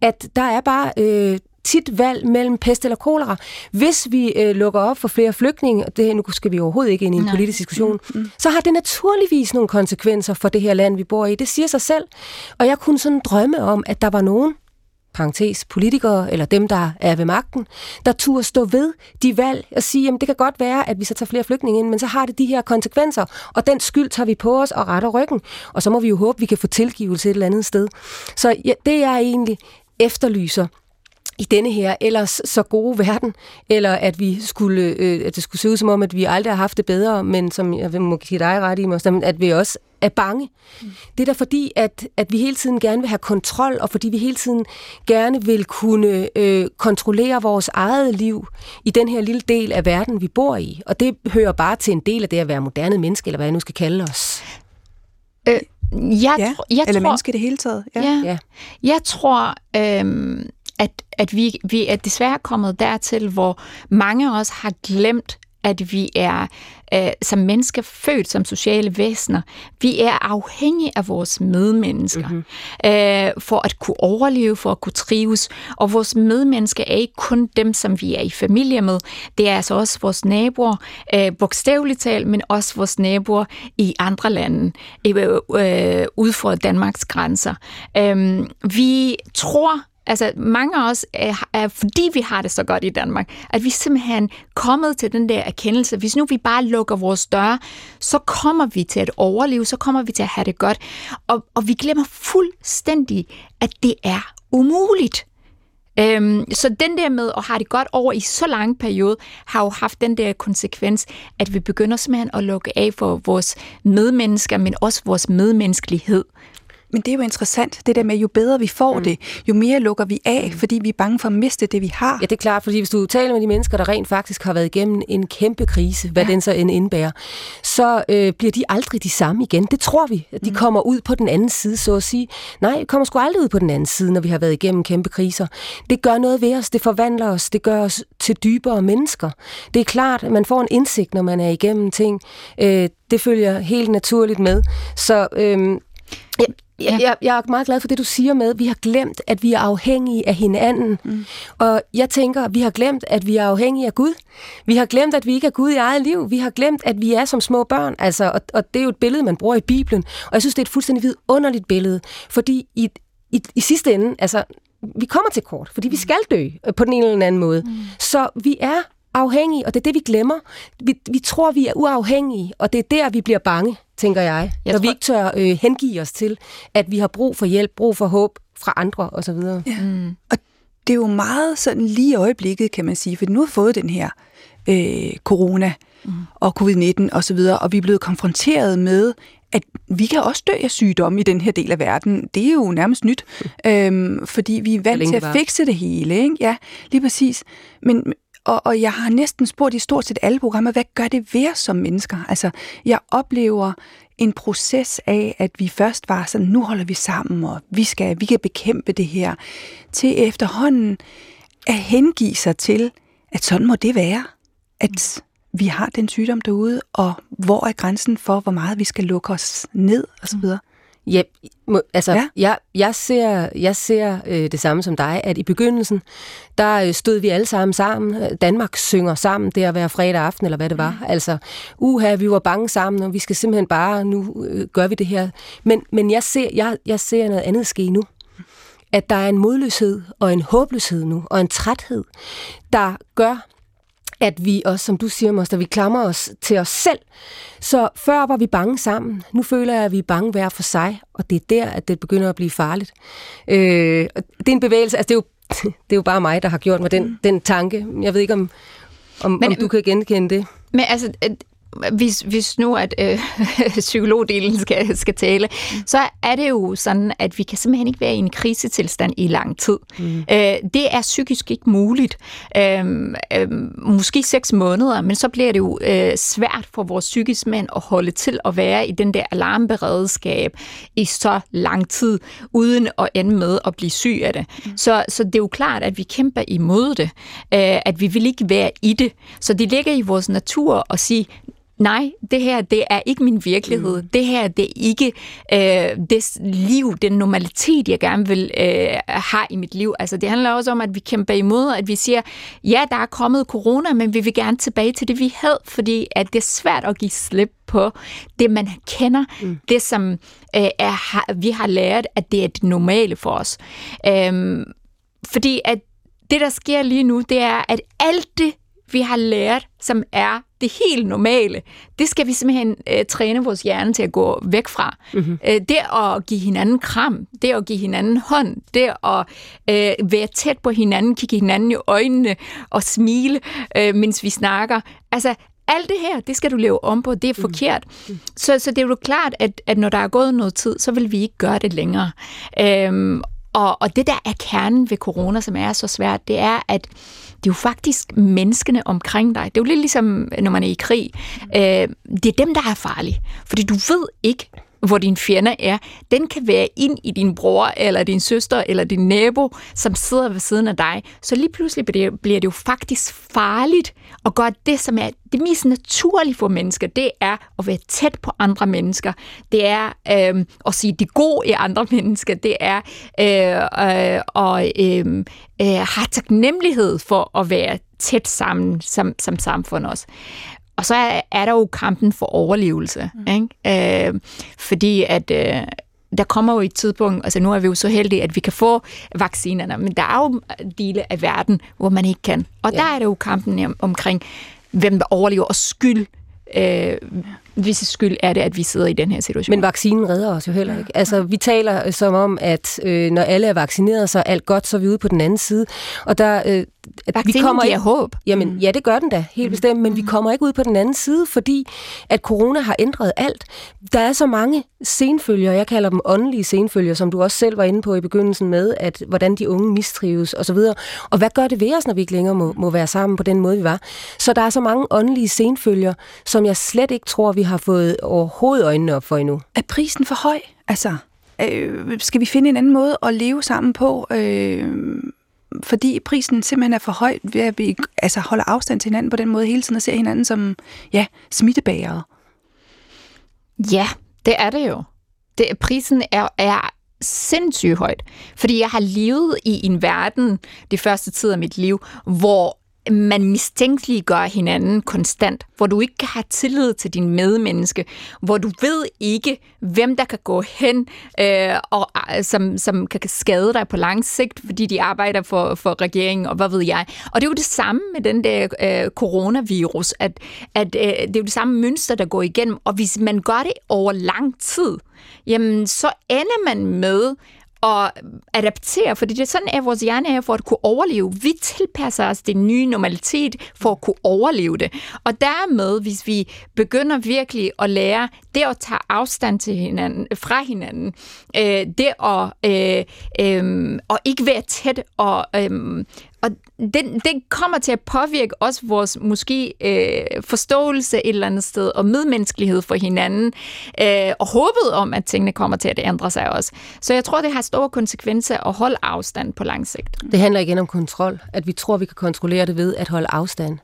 At der er bare øh, tit valg mellem pest eller kolera. Hvis vi øh, lukker op for flere flygtninge, og det nu skal vi overhovedet ikke ind i en Nej. politisk diskussion, mm, mm. så har det naturligvis nogle konsekvenser for det her land, vi bor i. Det siger sig selv. Og jeg kunne sådan drømme om, at der var nogen, parentes politikere, eller dem, der er ved magten, der turde stå ved de valg og sige, jamen det kan godt være, at vi så tager flere flygtninge ind, men så har det de her konsekvenser, og den skyld tager vi på os og retter ryggen, og så må vi jo håbe, vi kan få tilgivelse et eller andet sted. Så ja, det jeg egentlig efterlyser, i denne her ellers så gode verden, eller at vi skulle, øh, at det skulle se ud som om, at vi aldrig har haft det bedre, men som jeg må give dig ret i, at vi også er bange. Mm. Det er da fordi, at, at vi hele tiden gerne vil have kontrol, og fordi vi hele tiden gerne vil kunne øh, kontrollere vores eget liv i den her lille del af verden, vi bor i. Og det hører bare til en del af det at være moderne menneske, eller hvad jeg nu skal kalde os. Øh, jeg, ja, tro, jeg eller tror, menneske det hele taget. Ja. Ja. Ja. Jeg tror... Øh, at, at vi, vi er desværre kommet dertil, hvor mange af os har glemt, at vi er øh, som mennesker født som sociale væsener. Vi er afhængige af vores medmennesker mm-hmm. øh, for at kunne overleve, for at kunne trives. Og vores medmennesker er ikke kun dem, som vi er i familie med. Det er altså også vores naboer, øh, bogstaveligt talt, men også vores naboer i andre lande, øh, øh, ud for Danmarks grænser. Øh, vi tror Altså mange af os øh, er, er, fordi vi har det så godt i Danmark, at vi simpelthen kommet til den der erkendelse. Hvis nu vi bare lukker vores døre, så kommer vi til at overleve, så kommer vi til at have det godt. Og, og vi glemmer fuldstændig, at det er umuligt. Øhm, så den der med at have det godt over i så lang periode, har jo haft den der konsekvens, at vi begynder simpelthen at lukke af for vores medmennesker, men også vores medmenneskelighed. Men det er jo interessant, det der med, jo bedre vi får mm. det, jo mere lukker vi af, mm. fordi vi er bange for at miste det, vi har. Ja, det er klart, fordi hvis du taler med de mennesker, der rent faktisk har været igennem en kæmpe krise, hvad ja. den så end indebærer, så øh, bliver de aldrig de samme igen. Det tror vi. De mm. kommer ud på den anden side, så at sige. Nej, vi kommer sgu aldrig ud på den anden side, når vi har været igennem kæmpe kriser. Det gør noget ved os, det forvandler os, det gør os til dybere mennesker. Det er klart, at man får en indsigt, når man er igennem ting. Øh, det følger helt naturligt med. Så... Øh, Ja. Jeg, jeg er meget glad for det, du siger med, vi har glemt, at vi er afhængige af hinanden. Mm. Og jeg tænker, at vi har glemt, at vi er afhængige af Gud. Vi har glemt, at vi ikke er Gud i eget liv. Vi har glemt, at vi er som små børn. Altså, og, og det er jo et billede, man bruger i Bibelen. Og jeg synes, det er et fuldstændig vidunderligt billede. Fordi i, i, i sidste ende, altså, vi kommer til kort, fordi vi skal dø på den ene eller anden måde. Mm. Så vi er afhængige, og det er det, vi glemmer. Vi, vi tror, vi er uafhængige, og det er der, vi bliver bange tænker jeg. jeg når tror... vi ikke tør øh, hengive os til, at vi har brug for hjælp, brug for håb fra andre osv. Ja. Mm. Og det er jo meget sådan lige i øjeblikket, kan man sige, for nu har vi fået den her øh, corona mm. og covid-19 osv., og, så videre, og vi er blevet konfronteret med, at vi kan også dø af sygdomme i den her del af verden. Det er jo nærmest nyt, [laughs] øhm, fordi vi er vant til at fikse det hele. Ikke? Ja, lige præcis. Men, og, og jeg har næsten spurgt i stort set alle programmer, hvad gør det ved os som mennesker? Altså, jeg oplever en proces af, at vi først var sådan, nu holder vi sammen, og vi, skal, vi kan bekæmpe det her, til efterhånden at hengive sig til, at sådan må det være. At vi har den sygdom derude, og hvor er grænsen for, hvor meget vi skal lukke os ned, osv. Ja, altså, ja. Jeg, jeg ser, jeg ser øh, det samme som dig, at i begyndelsen, der øh, stod vi alle sammen sammen. Danmark synger sammen, det at være fredag aften, eller hvad det var. Mm. Altså, uha, vi var bange sammen, og vi skal simpelthen bare, nu øh, gør vi det her. Men, men jeg, ser, jeg, jeg ser noget andet ske nu. At der er en modløshed og en håbløshed nu, og en træthed, der gør, at vi også, som du siger, Moster, vi klamrer os til os selv. Så før var vi bange sammen. Nu føler jeg, at vi er bange hver for sig, og det er der, at det begynder at blive farligt. Øh, det er en bevægelse, altså det er jo, [laughs] det er jo bare mig, der har gjort mig den, den tanke. Jeg ved ikke, om, om, Men, om du kan genkende det. Men altså, hvis, hvis nu at øh, [laughs] psykologdelen skal, skal tale, så er det jo sådan, at vi kan simpelthen ikke være i en krisetilstand i lang tid. Mm. Øh, det er psykisk ikke muligt. Øh, øh, måske seks måneder, men så bliver det jo øh, svært for vores psykisk mænd at holde til at være i den der alarmberedskab i så lang tid, uden at ende med at blive syg af det. Mm. Så, så det er jo klart, at vi kæmper imod det, øh, at vi vil ikke være i det. Så det ligger i vores natur at sige, nej, det her, det er ikke min virkelighed. Mm. Det her, det er ikke øh, det liv, den normalitet, jeg gerne vil øh, have i mit liv. Altså, det handler også om, at vi kæmper imod, at vi siger, ja, der er kommet corona, men vi vil gerne tilbage til det, vi havde, fordi at det er svært at give slip på det, man kender, mm. det, som øh, er, vi har lært, at det er det normale for os. Øh, fordi at det, der sker lige nu, det er, at alt det, vi har lært, som er det helt normale, det skal vi simpelthen øh, træne vores hjerne til at gå væk fra. Mm-hmm. Øh, det at give hinanden kram, det at give hinanden hånd, det at øh, være tæt på hinanden, kigge hinanden i øjnene og smile, øh, mens vi snakker. Altså, alt det her, det skal du leve om på, det er mhm. forkert. Mm. Så, så det er jo klart, at, at når der er gået noget tid, så vil vi ikke gøre det længere. Øhm, og, og det der er kernen ved corona, som er så svært, det er, at det er jo faktisk menneskene omkring dig. Det er jo lidt ligesom, når man er i krig. Øh, det er dem, der er farlige. Fordi du ved ikke, hvor din fjende er, den kan være ind i din bror, eller din søster, eller din nabo, som sidder ved siden af dig. Så lige pludselig bliver det jo faktisk farligt at gøre det, som er det mest naturlige for mennesker. Det er at være tæt på andre mennesker. Det er øh, at sige det gode i andre mennesker. Det er øh, øh, at øh, øh, have taknemmelighed for at være tæt sammen som, som samfund også. Og så er, er der jo kampen for overlevelse. Mm. Ikke? Øh, fordi at... Øh, der kommer jo et tidspunkt, altså nu er vi jo så heldige, at vi kan få vaccinerne, men der er jo dele af verden, hvor man ikke kan. Og ja. der er det jo kampen om, omkring, hvem der overlever, og skyld. Øh, hvis skyld er det, at vi sidder i den her situation. Men vaccinen redder os jo heller ikke. Altså, vi taler øh, som om, at øh, når alle er vaccineret, så er alt godt, så er vi ude på den anden side. Og der, øh, at vi kommer giver ikke, håb. Jamen, mm. ja, det gør den da, helt mm. bestemt, men vi mm. kommer ikke ud på den anden side, fordi at corona har ændret alt. Der er så mange senfølger, jeg kalder dem åndelige senfølger, som du også selv var inde på i begyndelsen med, at hvordan de unge mistrives osv. Og, og hvad gør det ved os, når vi ikke længere må, må være sammen på den måde, vi var? Så der er så mange åndelige senfølger, som jeg slet ikke tror, vi har fået overhovedet øjnene op for endnu. Er prisen for høj? Altså, øh, skal vi finde en anden måde at leve sammen på? Øh, fordi prisen simpelthen er for høj ved at vi altså, holder afstand til hinanden på den måde hele tiden og ser hinanden som ja, smittebærere. Ja, det er det jo. Det, prisen er, er sindssygt højt, fordi jeg har levet i en verden det første tid af mit liv, hvor man mistænkeliggør hinanden konstant, hvor du ikke kan have tillid til din medmenneske, hvor du ved ikke, hvem der kan gå hen, øh, og øh, som, som kan skade dig på lang sigt, fordi de arbejder for, for regeringen, og hvad ved jeg. Og det er jo det samme med den der øh, coronavirus, at, at øh, det er jo det samme mønster, der går igennem, og hvis man gør det over lang tid, jamen så ender man med at adaptere, fordi det sådan er vores hjerne er for at kunne overleve. Vi tilpasser os det nye normalitet for at kunne overleve det. Og dermed, hvis vi begynder virkelig at lære det at tage afstand til hinanden, fra hinanden, øh, det at, øh, øh, at ikke være tæt og øh, og den, den kommer til at påvirke også vores måske øh, forståelse et eller andet sted, og medmenneskelighed for hinanden, øh, og håbet om, at tingene kommer til at ændre sig også. Så jeg tror, det har store konsekvenser at holde afstand på lang sigt. Det handler igen om kontrol, at vi tror, vi kan kontrollere det ved at holde afstand,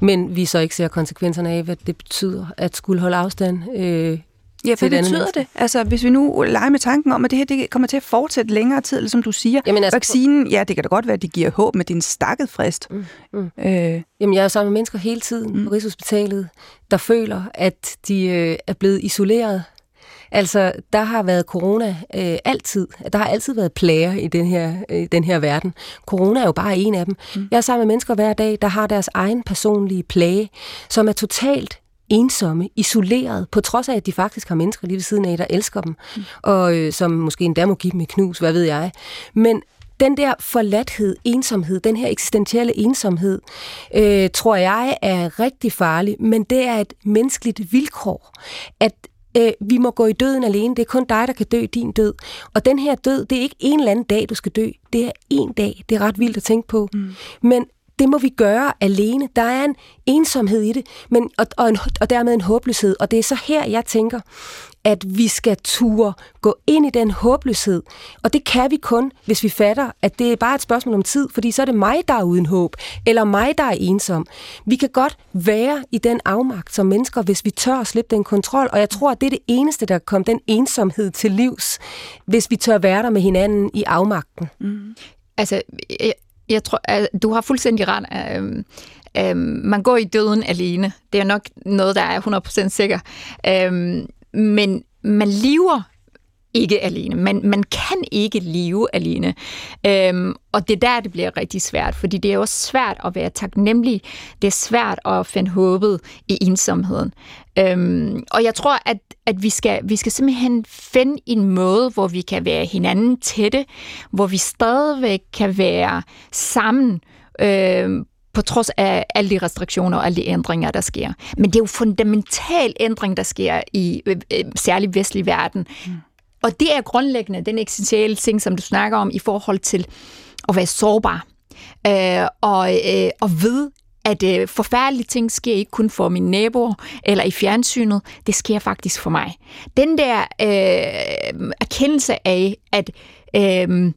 men vi så ikke ser konsekvenserne af, hvad det betyder at skulle holde afstand øh, Ja, hvad betyder det? Altså, hvis vi nu leger med tanken om, at det her det kommer til at fortsætte længere tid, som du siger, Jamen, altså, vaccinen, ja, det kan da godt være, at det giver håb med din stakket frist. Mm, mm. Øh. Jamen, jeg er sammen med mennesker hele tiden mm. på Rigshospitalet, der føler, at de øh, er blevet isoleret. Altså, der har været corona øh, altid. Der har altid været plager i den her, øh, den her verden. Corona er jo bare en af dem. Mm. Jeg er sammen med mennesker hver dag, der har deres egen personlige plage, som er totalt ensomme, isoleret, på trods af, at de faktisk har mennesker lige ved siden af, der elsker dem, mm. og øh, som måske endda må give dem et knus, hvad ved jeg. Men den der forladthed, ensomhed, den her eksistentielle ensomhed, øh, tror jeg er rigtig farlig, men det er et menneskeligt vilkår, at øh, vi må gå i døden alene. Det er kun dig, der kan dø din død. Og den her død, det er ikke en eller anden dag, du skal dø. Det er en dag. Det er ret vildt at tænke på. Mm. Men det må vi gøre alene. Der er en ensomhed i det, men, og, og, en, og dermed en håbløshed. Og det er så her, jeg tænker, at vi skal ture gå ind i den håbløshed. Og det kan vi kun, hvis vi fatter, at det er bare et spørgsmål om tid, fordi så er det mig, der er uden håb, eller mig, der er ensom. Vi kan godt være i den afmagt som mennesker, hvis vi tør at slippe den kontrol, og jeg tror, at det er det eneste, der kommer den ensomhed til livs, hvis vi tør være der med hinanden i afmagten. Mm. Altså, jeg tror, at du har fuldstændig ret. Øhm, øhm, man går i døden alene. Det er nok noget, der er 100% sikker. Øhm, men man lever ikke alene. Man, man kan ikke leve alene. Øhm, og det er der, det bliver rigtig svært, fordi det er også svært at være taknemmelig. Det er svært at finde håbet i ensomheden. Øhm, og jeg tror, at, at vi, skal, vi skal simpelthen finde en måde, hvor vi kan være hinanden tætte, hvor vi stadigvæk kan være sammen, øhm, på trods af alle de restriktioner og alle de ændringer, der sker. Men det er jo fundamental ændring, der sker i øh, øh særlig vestlig verden. Mm. Og det er grundlæggende den eksistentielle ting, som du snakker om i forhold til at være sårbar. Øh, og, øh, og ved, at øh, forfærdelige ting sker ikke kun for mine naboer eller i fjernsynet, det sker faktisk for mig. Den der øh, erkendelse af, at øh,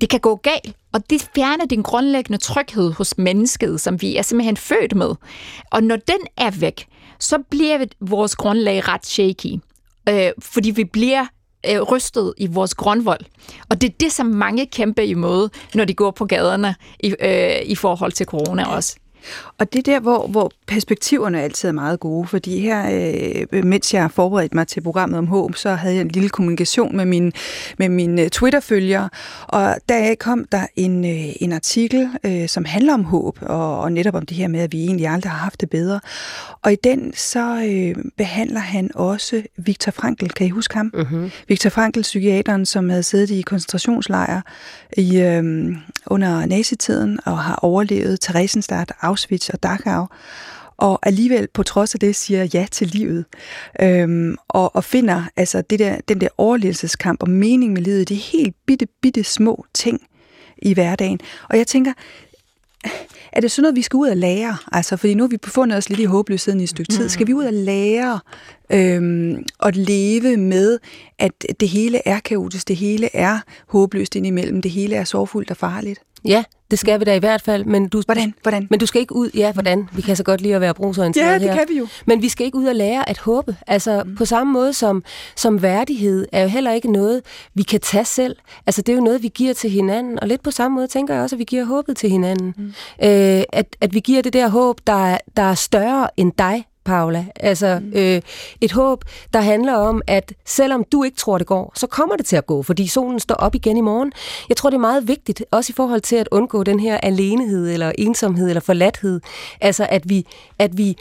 det kan gå galt, og det fjerner den grundlæggende tryghed hos mennesket, som vi er simpelthen født med. Og når den er væk, så bliver vores grundlag ret shaky. Øh, fordi vi bliver øh, rystet i vores grundvold. Og det er det, som mange kæmper imod, når de går på gaderne i, øh, i forhold til corona også. Og det er der, hvor, hvor perspektiverne altid er meget gode, fordi her, øh, mens jeg forberedte mig til programmet om håb, så havde jeg en lille kommunikation med min, med mine Twitter-følgere, og der kom der en, øh, en artikel, øh, som handler om håb, og, og netop om det her med, at vi egentlig aldrig har haft det bedre. Og i den så øh, behandler han også Viktor Frankl, kan I huske ham? Mm-hmm. Viktor Frankl, psykiateren, som havde siddet i koncentrationslejre i, øh, under nazitiden og har overlevet Theresienstadt, Auschwitz og Dachau, og alligevel på trods af det siger ja til livet, øhm, og, og finder altså det der, den der overlevelseskamp og mening med livet, det er helt bitte, bitte små ting i hverdagen. Og jeg tænker, er det sådan noget, vi skal ud og lære? Altså, fordi nu har vi befundet os lidt i håbløsheden i et stykke tid. Skal vi ud og lære øhm, at leve med, at det hele er kaotisk, det hele er håbløst indimellem, det hele er sorgfuldt og farligt? Ja, det skal vi da i hvert fald. Men du, hvordan? hvordan? Men du skal ikke ud... Ja, hvordan? Vi kan så godt lide at være brugsorienteret Ja, det her. kan vi jo. Men vi skal ikke ud og lære at håbe. Altså mm. på samme måde som, som værdighed er jo heller ikke noget, vi kan tage selv. Altså det er jo noget, vi giver til hinanden. Og lidt på samme måde tænker jeg også, at vi giver håbet til hinanden. Mm. Øh, at, at vi giver det der håb, der, der er større end dig, Paula. Altså mm. øh, et håb, der handler om, at selvom du ikke tror, det går, så kommer det til at gå, fordi solen står op igen i morgen. Jeg tror, det er meget vigtigt, også i forhold til at undgå den her alenehed, eller ensomhed, eller forladthed. Altså at vi, at vi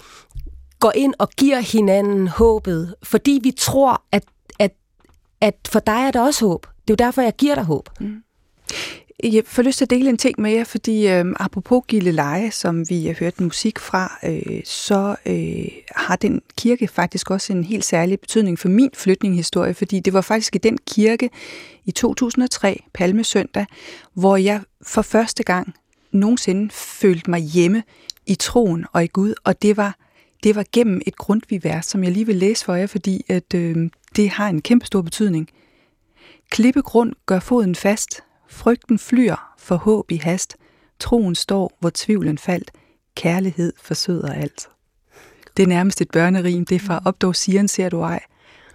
går ind og giver hinanden håbet, fordi vi tror, at, at, at for dig er der også håb. Det er jo derfor, jeg giver dig håb. Mm. Jeg får lyst til at dele en ting med jer, fordi øh, apropos Gilleleje, som vi har hørt musik fra, øh, så øh, har den kirke faktisk også en helt særlig betydning for min flytninghistorie, fordi det var faktisk i den kirke i 2003, Palmesøndag, hvor jeg for første gang nogensinde følte mig hjemme i troen og i Gud, og det var, det var gennem et grundvivers, som jeg lige vil læse for jer, fordi at, øh, det har en kæmpe stor betydning. Klippegrund gør foden fast, Frygten flyer for håb i hast. Troen står, hvor tvivlen faldt. Kærlighed forsøder alt. Det er nærmest et børnerim. Det er fra Opdog Siren ser du ej.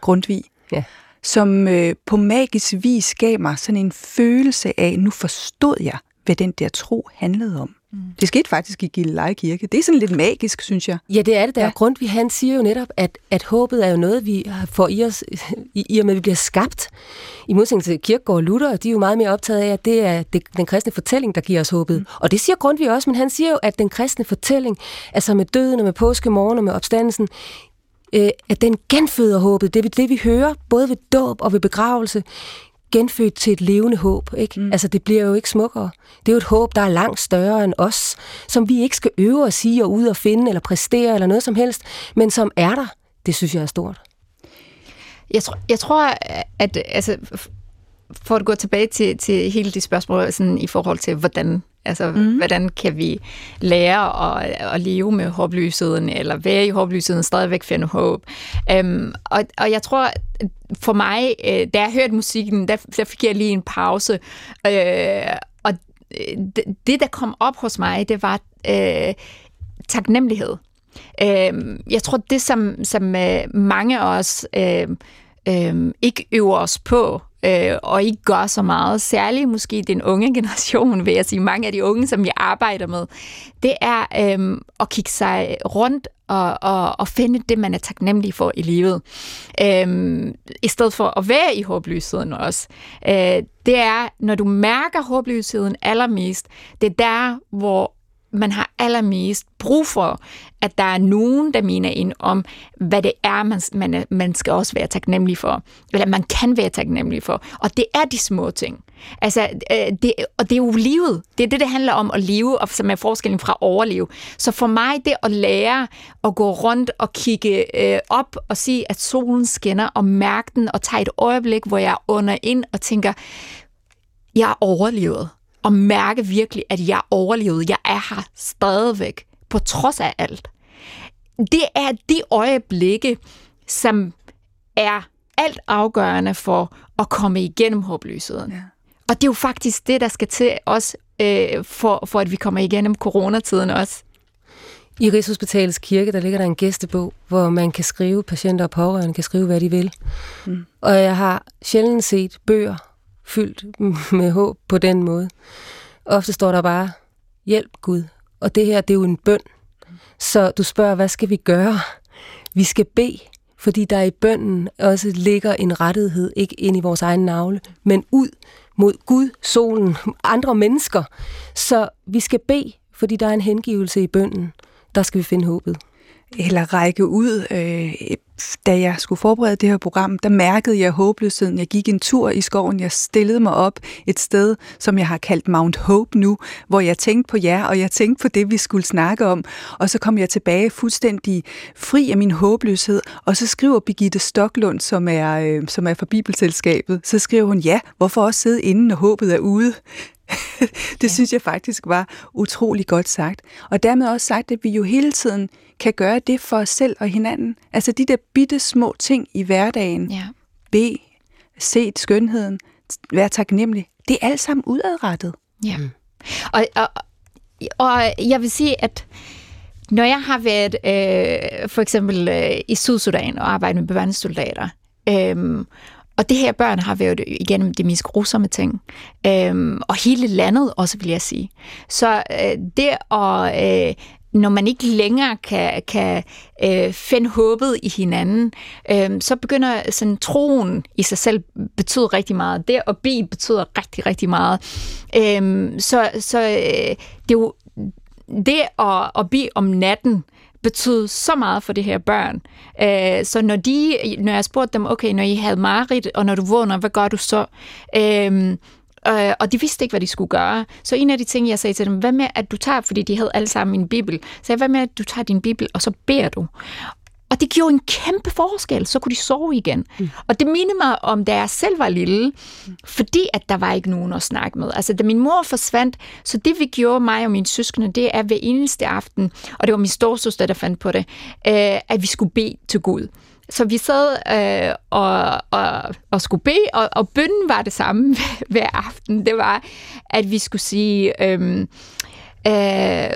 Grundtvig. Ja. Som øh, på magisk vis gav mig sådan en følelse af, nu forstod jeg, hvad den der tro handlede om. Mm. Det skete faktisk i Gilleleje Kirke. Det er sådan lidt magisk, synes jeg. Ja, det er det der. Ja. Grundtvig, han siger jo netop, at, at håbet er jo noget, vi får i os, i, i og med, at vi bliver skabt. I modsætning til Kierkegaard og Luther, de er jo meget mere optaget af, at det er det, den kristne fortælling, der giver os håbet. Mm. Og det siger Grundtvig også, men han siger jo, at den kristne fortælling, altså med døden og med påskemorgen og med opstandelsen, øh, at den genføder håbet. Det er det, vi hører, både ved dåb og ved begravelse genfødt til et levende håb. Ikke? Mm. Altså, det bliver jo ikke smukkere. Det er jo et håb, der er langt større end os, som vi ikke skal øve og sige og ud og finde eller præstere eller noget som helst, men som er der. Det synes jeg er stort. Jeg tror, jeg tror at altså, for at gå tilbage til, til hele de spørgsmål sådan, i forhold til, hvordan Altså, mm. hvordan kan vi lære at, at leve med håbløsheden, eller være i håbløsheden, stadigvæk finde håb. Um, og, og jeg tror, for mig, øh, da jeg hørte musikken, der, der fik jeg lige en pause. Uh, og det, det, der kom op hos mig, det var uh, taknemmelighed. Uh, jeg tror, det som, som uh, mange af os uh, uh, ikke øver os på, øh, og ikke gør så meget, særligt måske den unge generation, vil jeg sige, mange af de unge, som jeg arbejder med, det er øh, at kigge sig rundt og, og, og finde det, man er taknemmelig for i livet. Øh, I stedet for at være i håbløsheden også. Øh, det er, når du mærker håbløsheden allermest, det er der, hvor man har allermest brug for, at der er nogen, der mener ind om, hvad det er, man, man, man skal også være taknemmelig for, eller man kan være taknemmelig for. Og det er de små ting. Altså, øh, det, og det er jo livet. Det er det, det handler om at leve, og som er forskellen fra at overleve. Så for mig, det at lære at gå rundt og kigge øh, op og sige, at solen skinner, og mærke den, og tage et øjeblik, hvor jeg under ind og tænker, jeg er overlevet og mærke virkelig, at jeg overlevede. Jeg er her stadigvæk, på trods af alt. Det er de øjeblikke, som er alt afgørende for at komme igennem håbløsheden. Ja. Og det er jo faktisk det, der skal til os, øh, for, for at vi kommer igennem coronatiden også. I Rigshospitalets kirke, der ligger der en gæstebog, hvor man kan skrive, patienter og pårørende kan skrive, hvad de vil. Mm. Og jeg har sjældent set bøger, fyldt med håb på den måde. Ofte står der bare, hjælp Gud, og det her, det er jo en bøn. Så du spørger, hvad skal vi gøre? Vi skal bede, fordi der i bønnen også ligger en rettighed, ikke ind i vores egen navle, men ud mod Gud, solen, andre mennesker. Så vi skal bede, fordi der er en hengivelse i bønnen. Der skal vi finde håbet eller række ud. Øh, da jeg skulle forberede det her program, der mærkede jeg håbløsheden. Jeg gik en tur i skoven, jeg stillede mig op et sted, som jeg har kaldt Mount Hope nu, hvor jeg tænkte på jer, og jeg tænkte på det, vi skulle snakke om. Og så kom jeg tilbage fuldstændig fri af min håbløshed, og så skriver Birgitte Stoklund, som er, øh, som er fra Bibelselskabet, så skriver hun, ja, hvorfor også sidde inde, når håbet er ude? [laughs] det ja. synes jeg faktisk var utrolig godt sagt. Og dermed også sagt, at vi jo hele tiden kan gøre det for os selv og hinanden. Altså de der bitte små ting i hverdagen. Ja. Be, se skønheden, være taknemmelig. Det er alt sammen udadrettet. Ja. Mm. Og, og, og jeg vil sige, at når jeg har været øh, for eksempel øh, i Sydsudan og arbejdet med bevandssoldater, øh, og det her børn har været igennem de mest grusomme ting. Øhm, og hele landet også, vil jeg sige. Så øh, det at... Øh, når man ikke længere kan, kan øh, finde håbet i hinanden, øh, så begynder sådan troen i sig selv betyder rigtig meget. Det at bede betyder rigtig, rigtig meget. Øh, så så øh, det er jo det at, at bede om natten, betød så meget for det her børn. Øh, så når de, når jeg spurgte dem, okay, når I havde mareridt, og når du vågner, hvad gør du så? Øh, øh, og de vidste ikke, hvad de skulle gøre. Så en af de ting, jeg sagde til dem, hvad med, at du tager, fordi de havde alle sammen en bibel, så jeg, hvad med, at du tager din bibel, og så beder du. Og det gjorde en kæmpe forskel, så kunne de sove igen. Mm. Og det mindede mig om, da jeg selv var lille, fordi at der var ikke nogen at snakke med. Altså, da min mor forsvandt, så det vi gjorde, mig og mine søskende, det er hver eneste aften, og det var min storsøster, der fandt på det, øh, at vi skulle bede til Gud. Så vi sad øh, og, og, og skulle bede, og, og bønnen var det samme [laughs] hver aften. Det var, at vi skulle sige... Øh, øh,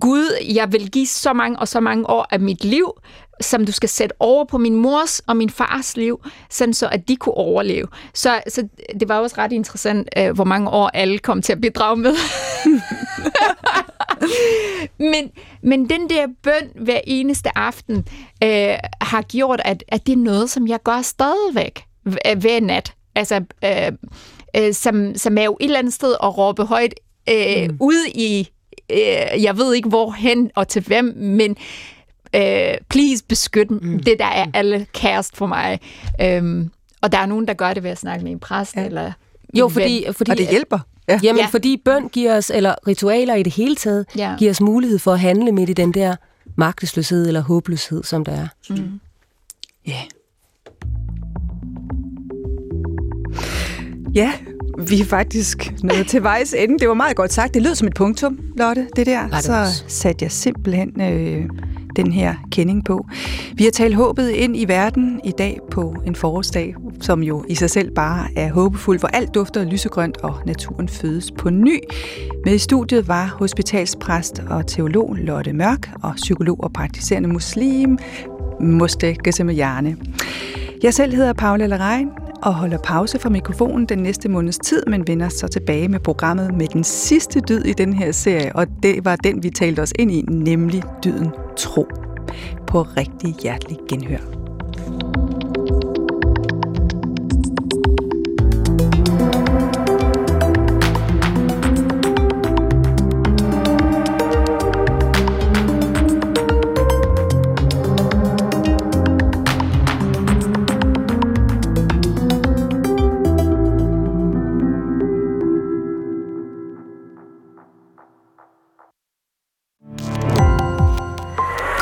Gud, jeg vil give så mange og så mange år af mit liv, som du skal sætte over på min mors og min fars liv, sådan så at de kunne overleve. Så, så det var også ret interessant, øh, hvor mange år alle kom til at bidrage med. [laughs] [laughs] men, men den der bøn hver eneste aften øh, har gjort, at, at det er noget, som jeg gør stadigvæk hver nat. Altså, øh, øh, som, som er jo et eller andet sted at råbe højt øh, mm. ud i øh, jeg ved ikke hvorhen og til hvem, men øh, please beskyt mm. det, der er mm. alle kærest for mig. Øhm, og der er nogen, der gør det ved at snakke med en præst, ja. eller jo, fordi, fordi, og det hjælper. Ja. Jamen, ja. fordi bøn giver os, eller ritualer i det hele taget, ja. giver os mulighed for at handle midt i den der magtesløshed eller håbløshed, som der er. Mm. Ja. Ja, vi er faktisk nået til vejs ende. Det var meget godt sagt. Det lød som et punktum, Lotte, det der. det så satte jeg simpelthen øh, den her kending på. Vi har talt håbet ind i verden i dag på en forårsdag, som jo i sig selv bare er håbefuld, hvor alt dufter lysegrønt og naturen fødes på ny. Med i studiet var hospitalspræst og teolog Lotte Mørk og psykolog og praktiserende muslim Muste Gesemejane. Jeg selv hedder Paula Larein og holder pause fra mikrofonen den næste måneds tid, men vender så tilbage med programmet med den sidste dyd i den her serie, og det var den, vi talte os ind i, nemlig dyden tro. På rigtig hjertelig genhør. Gå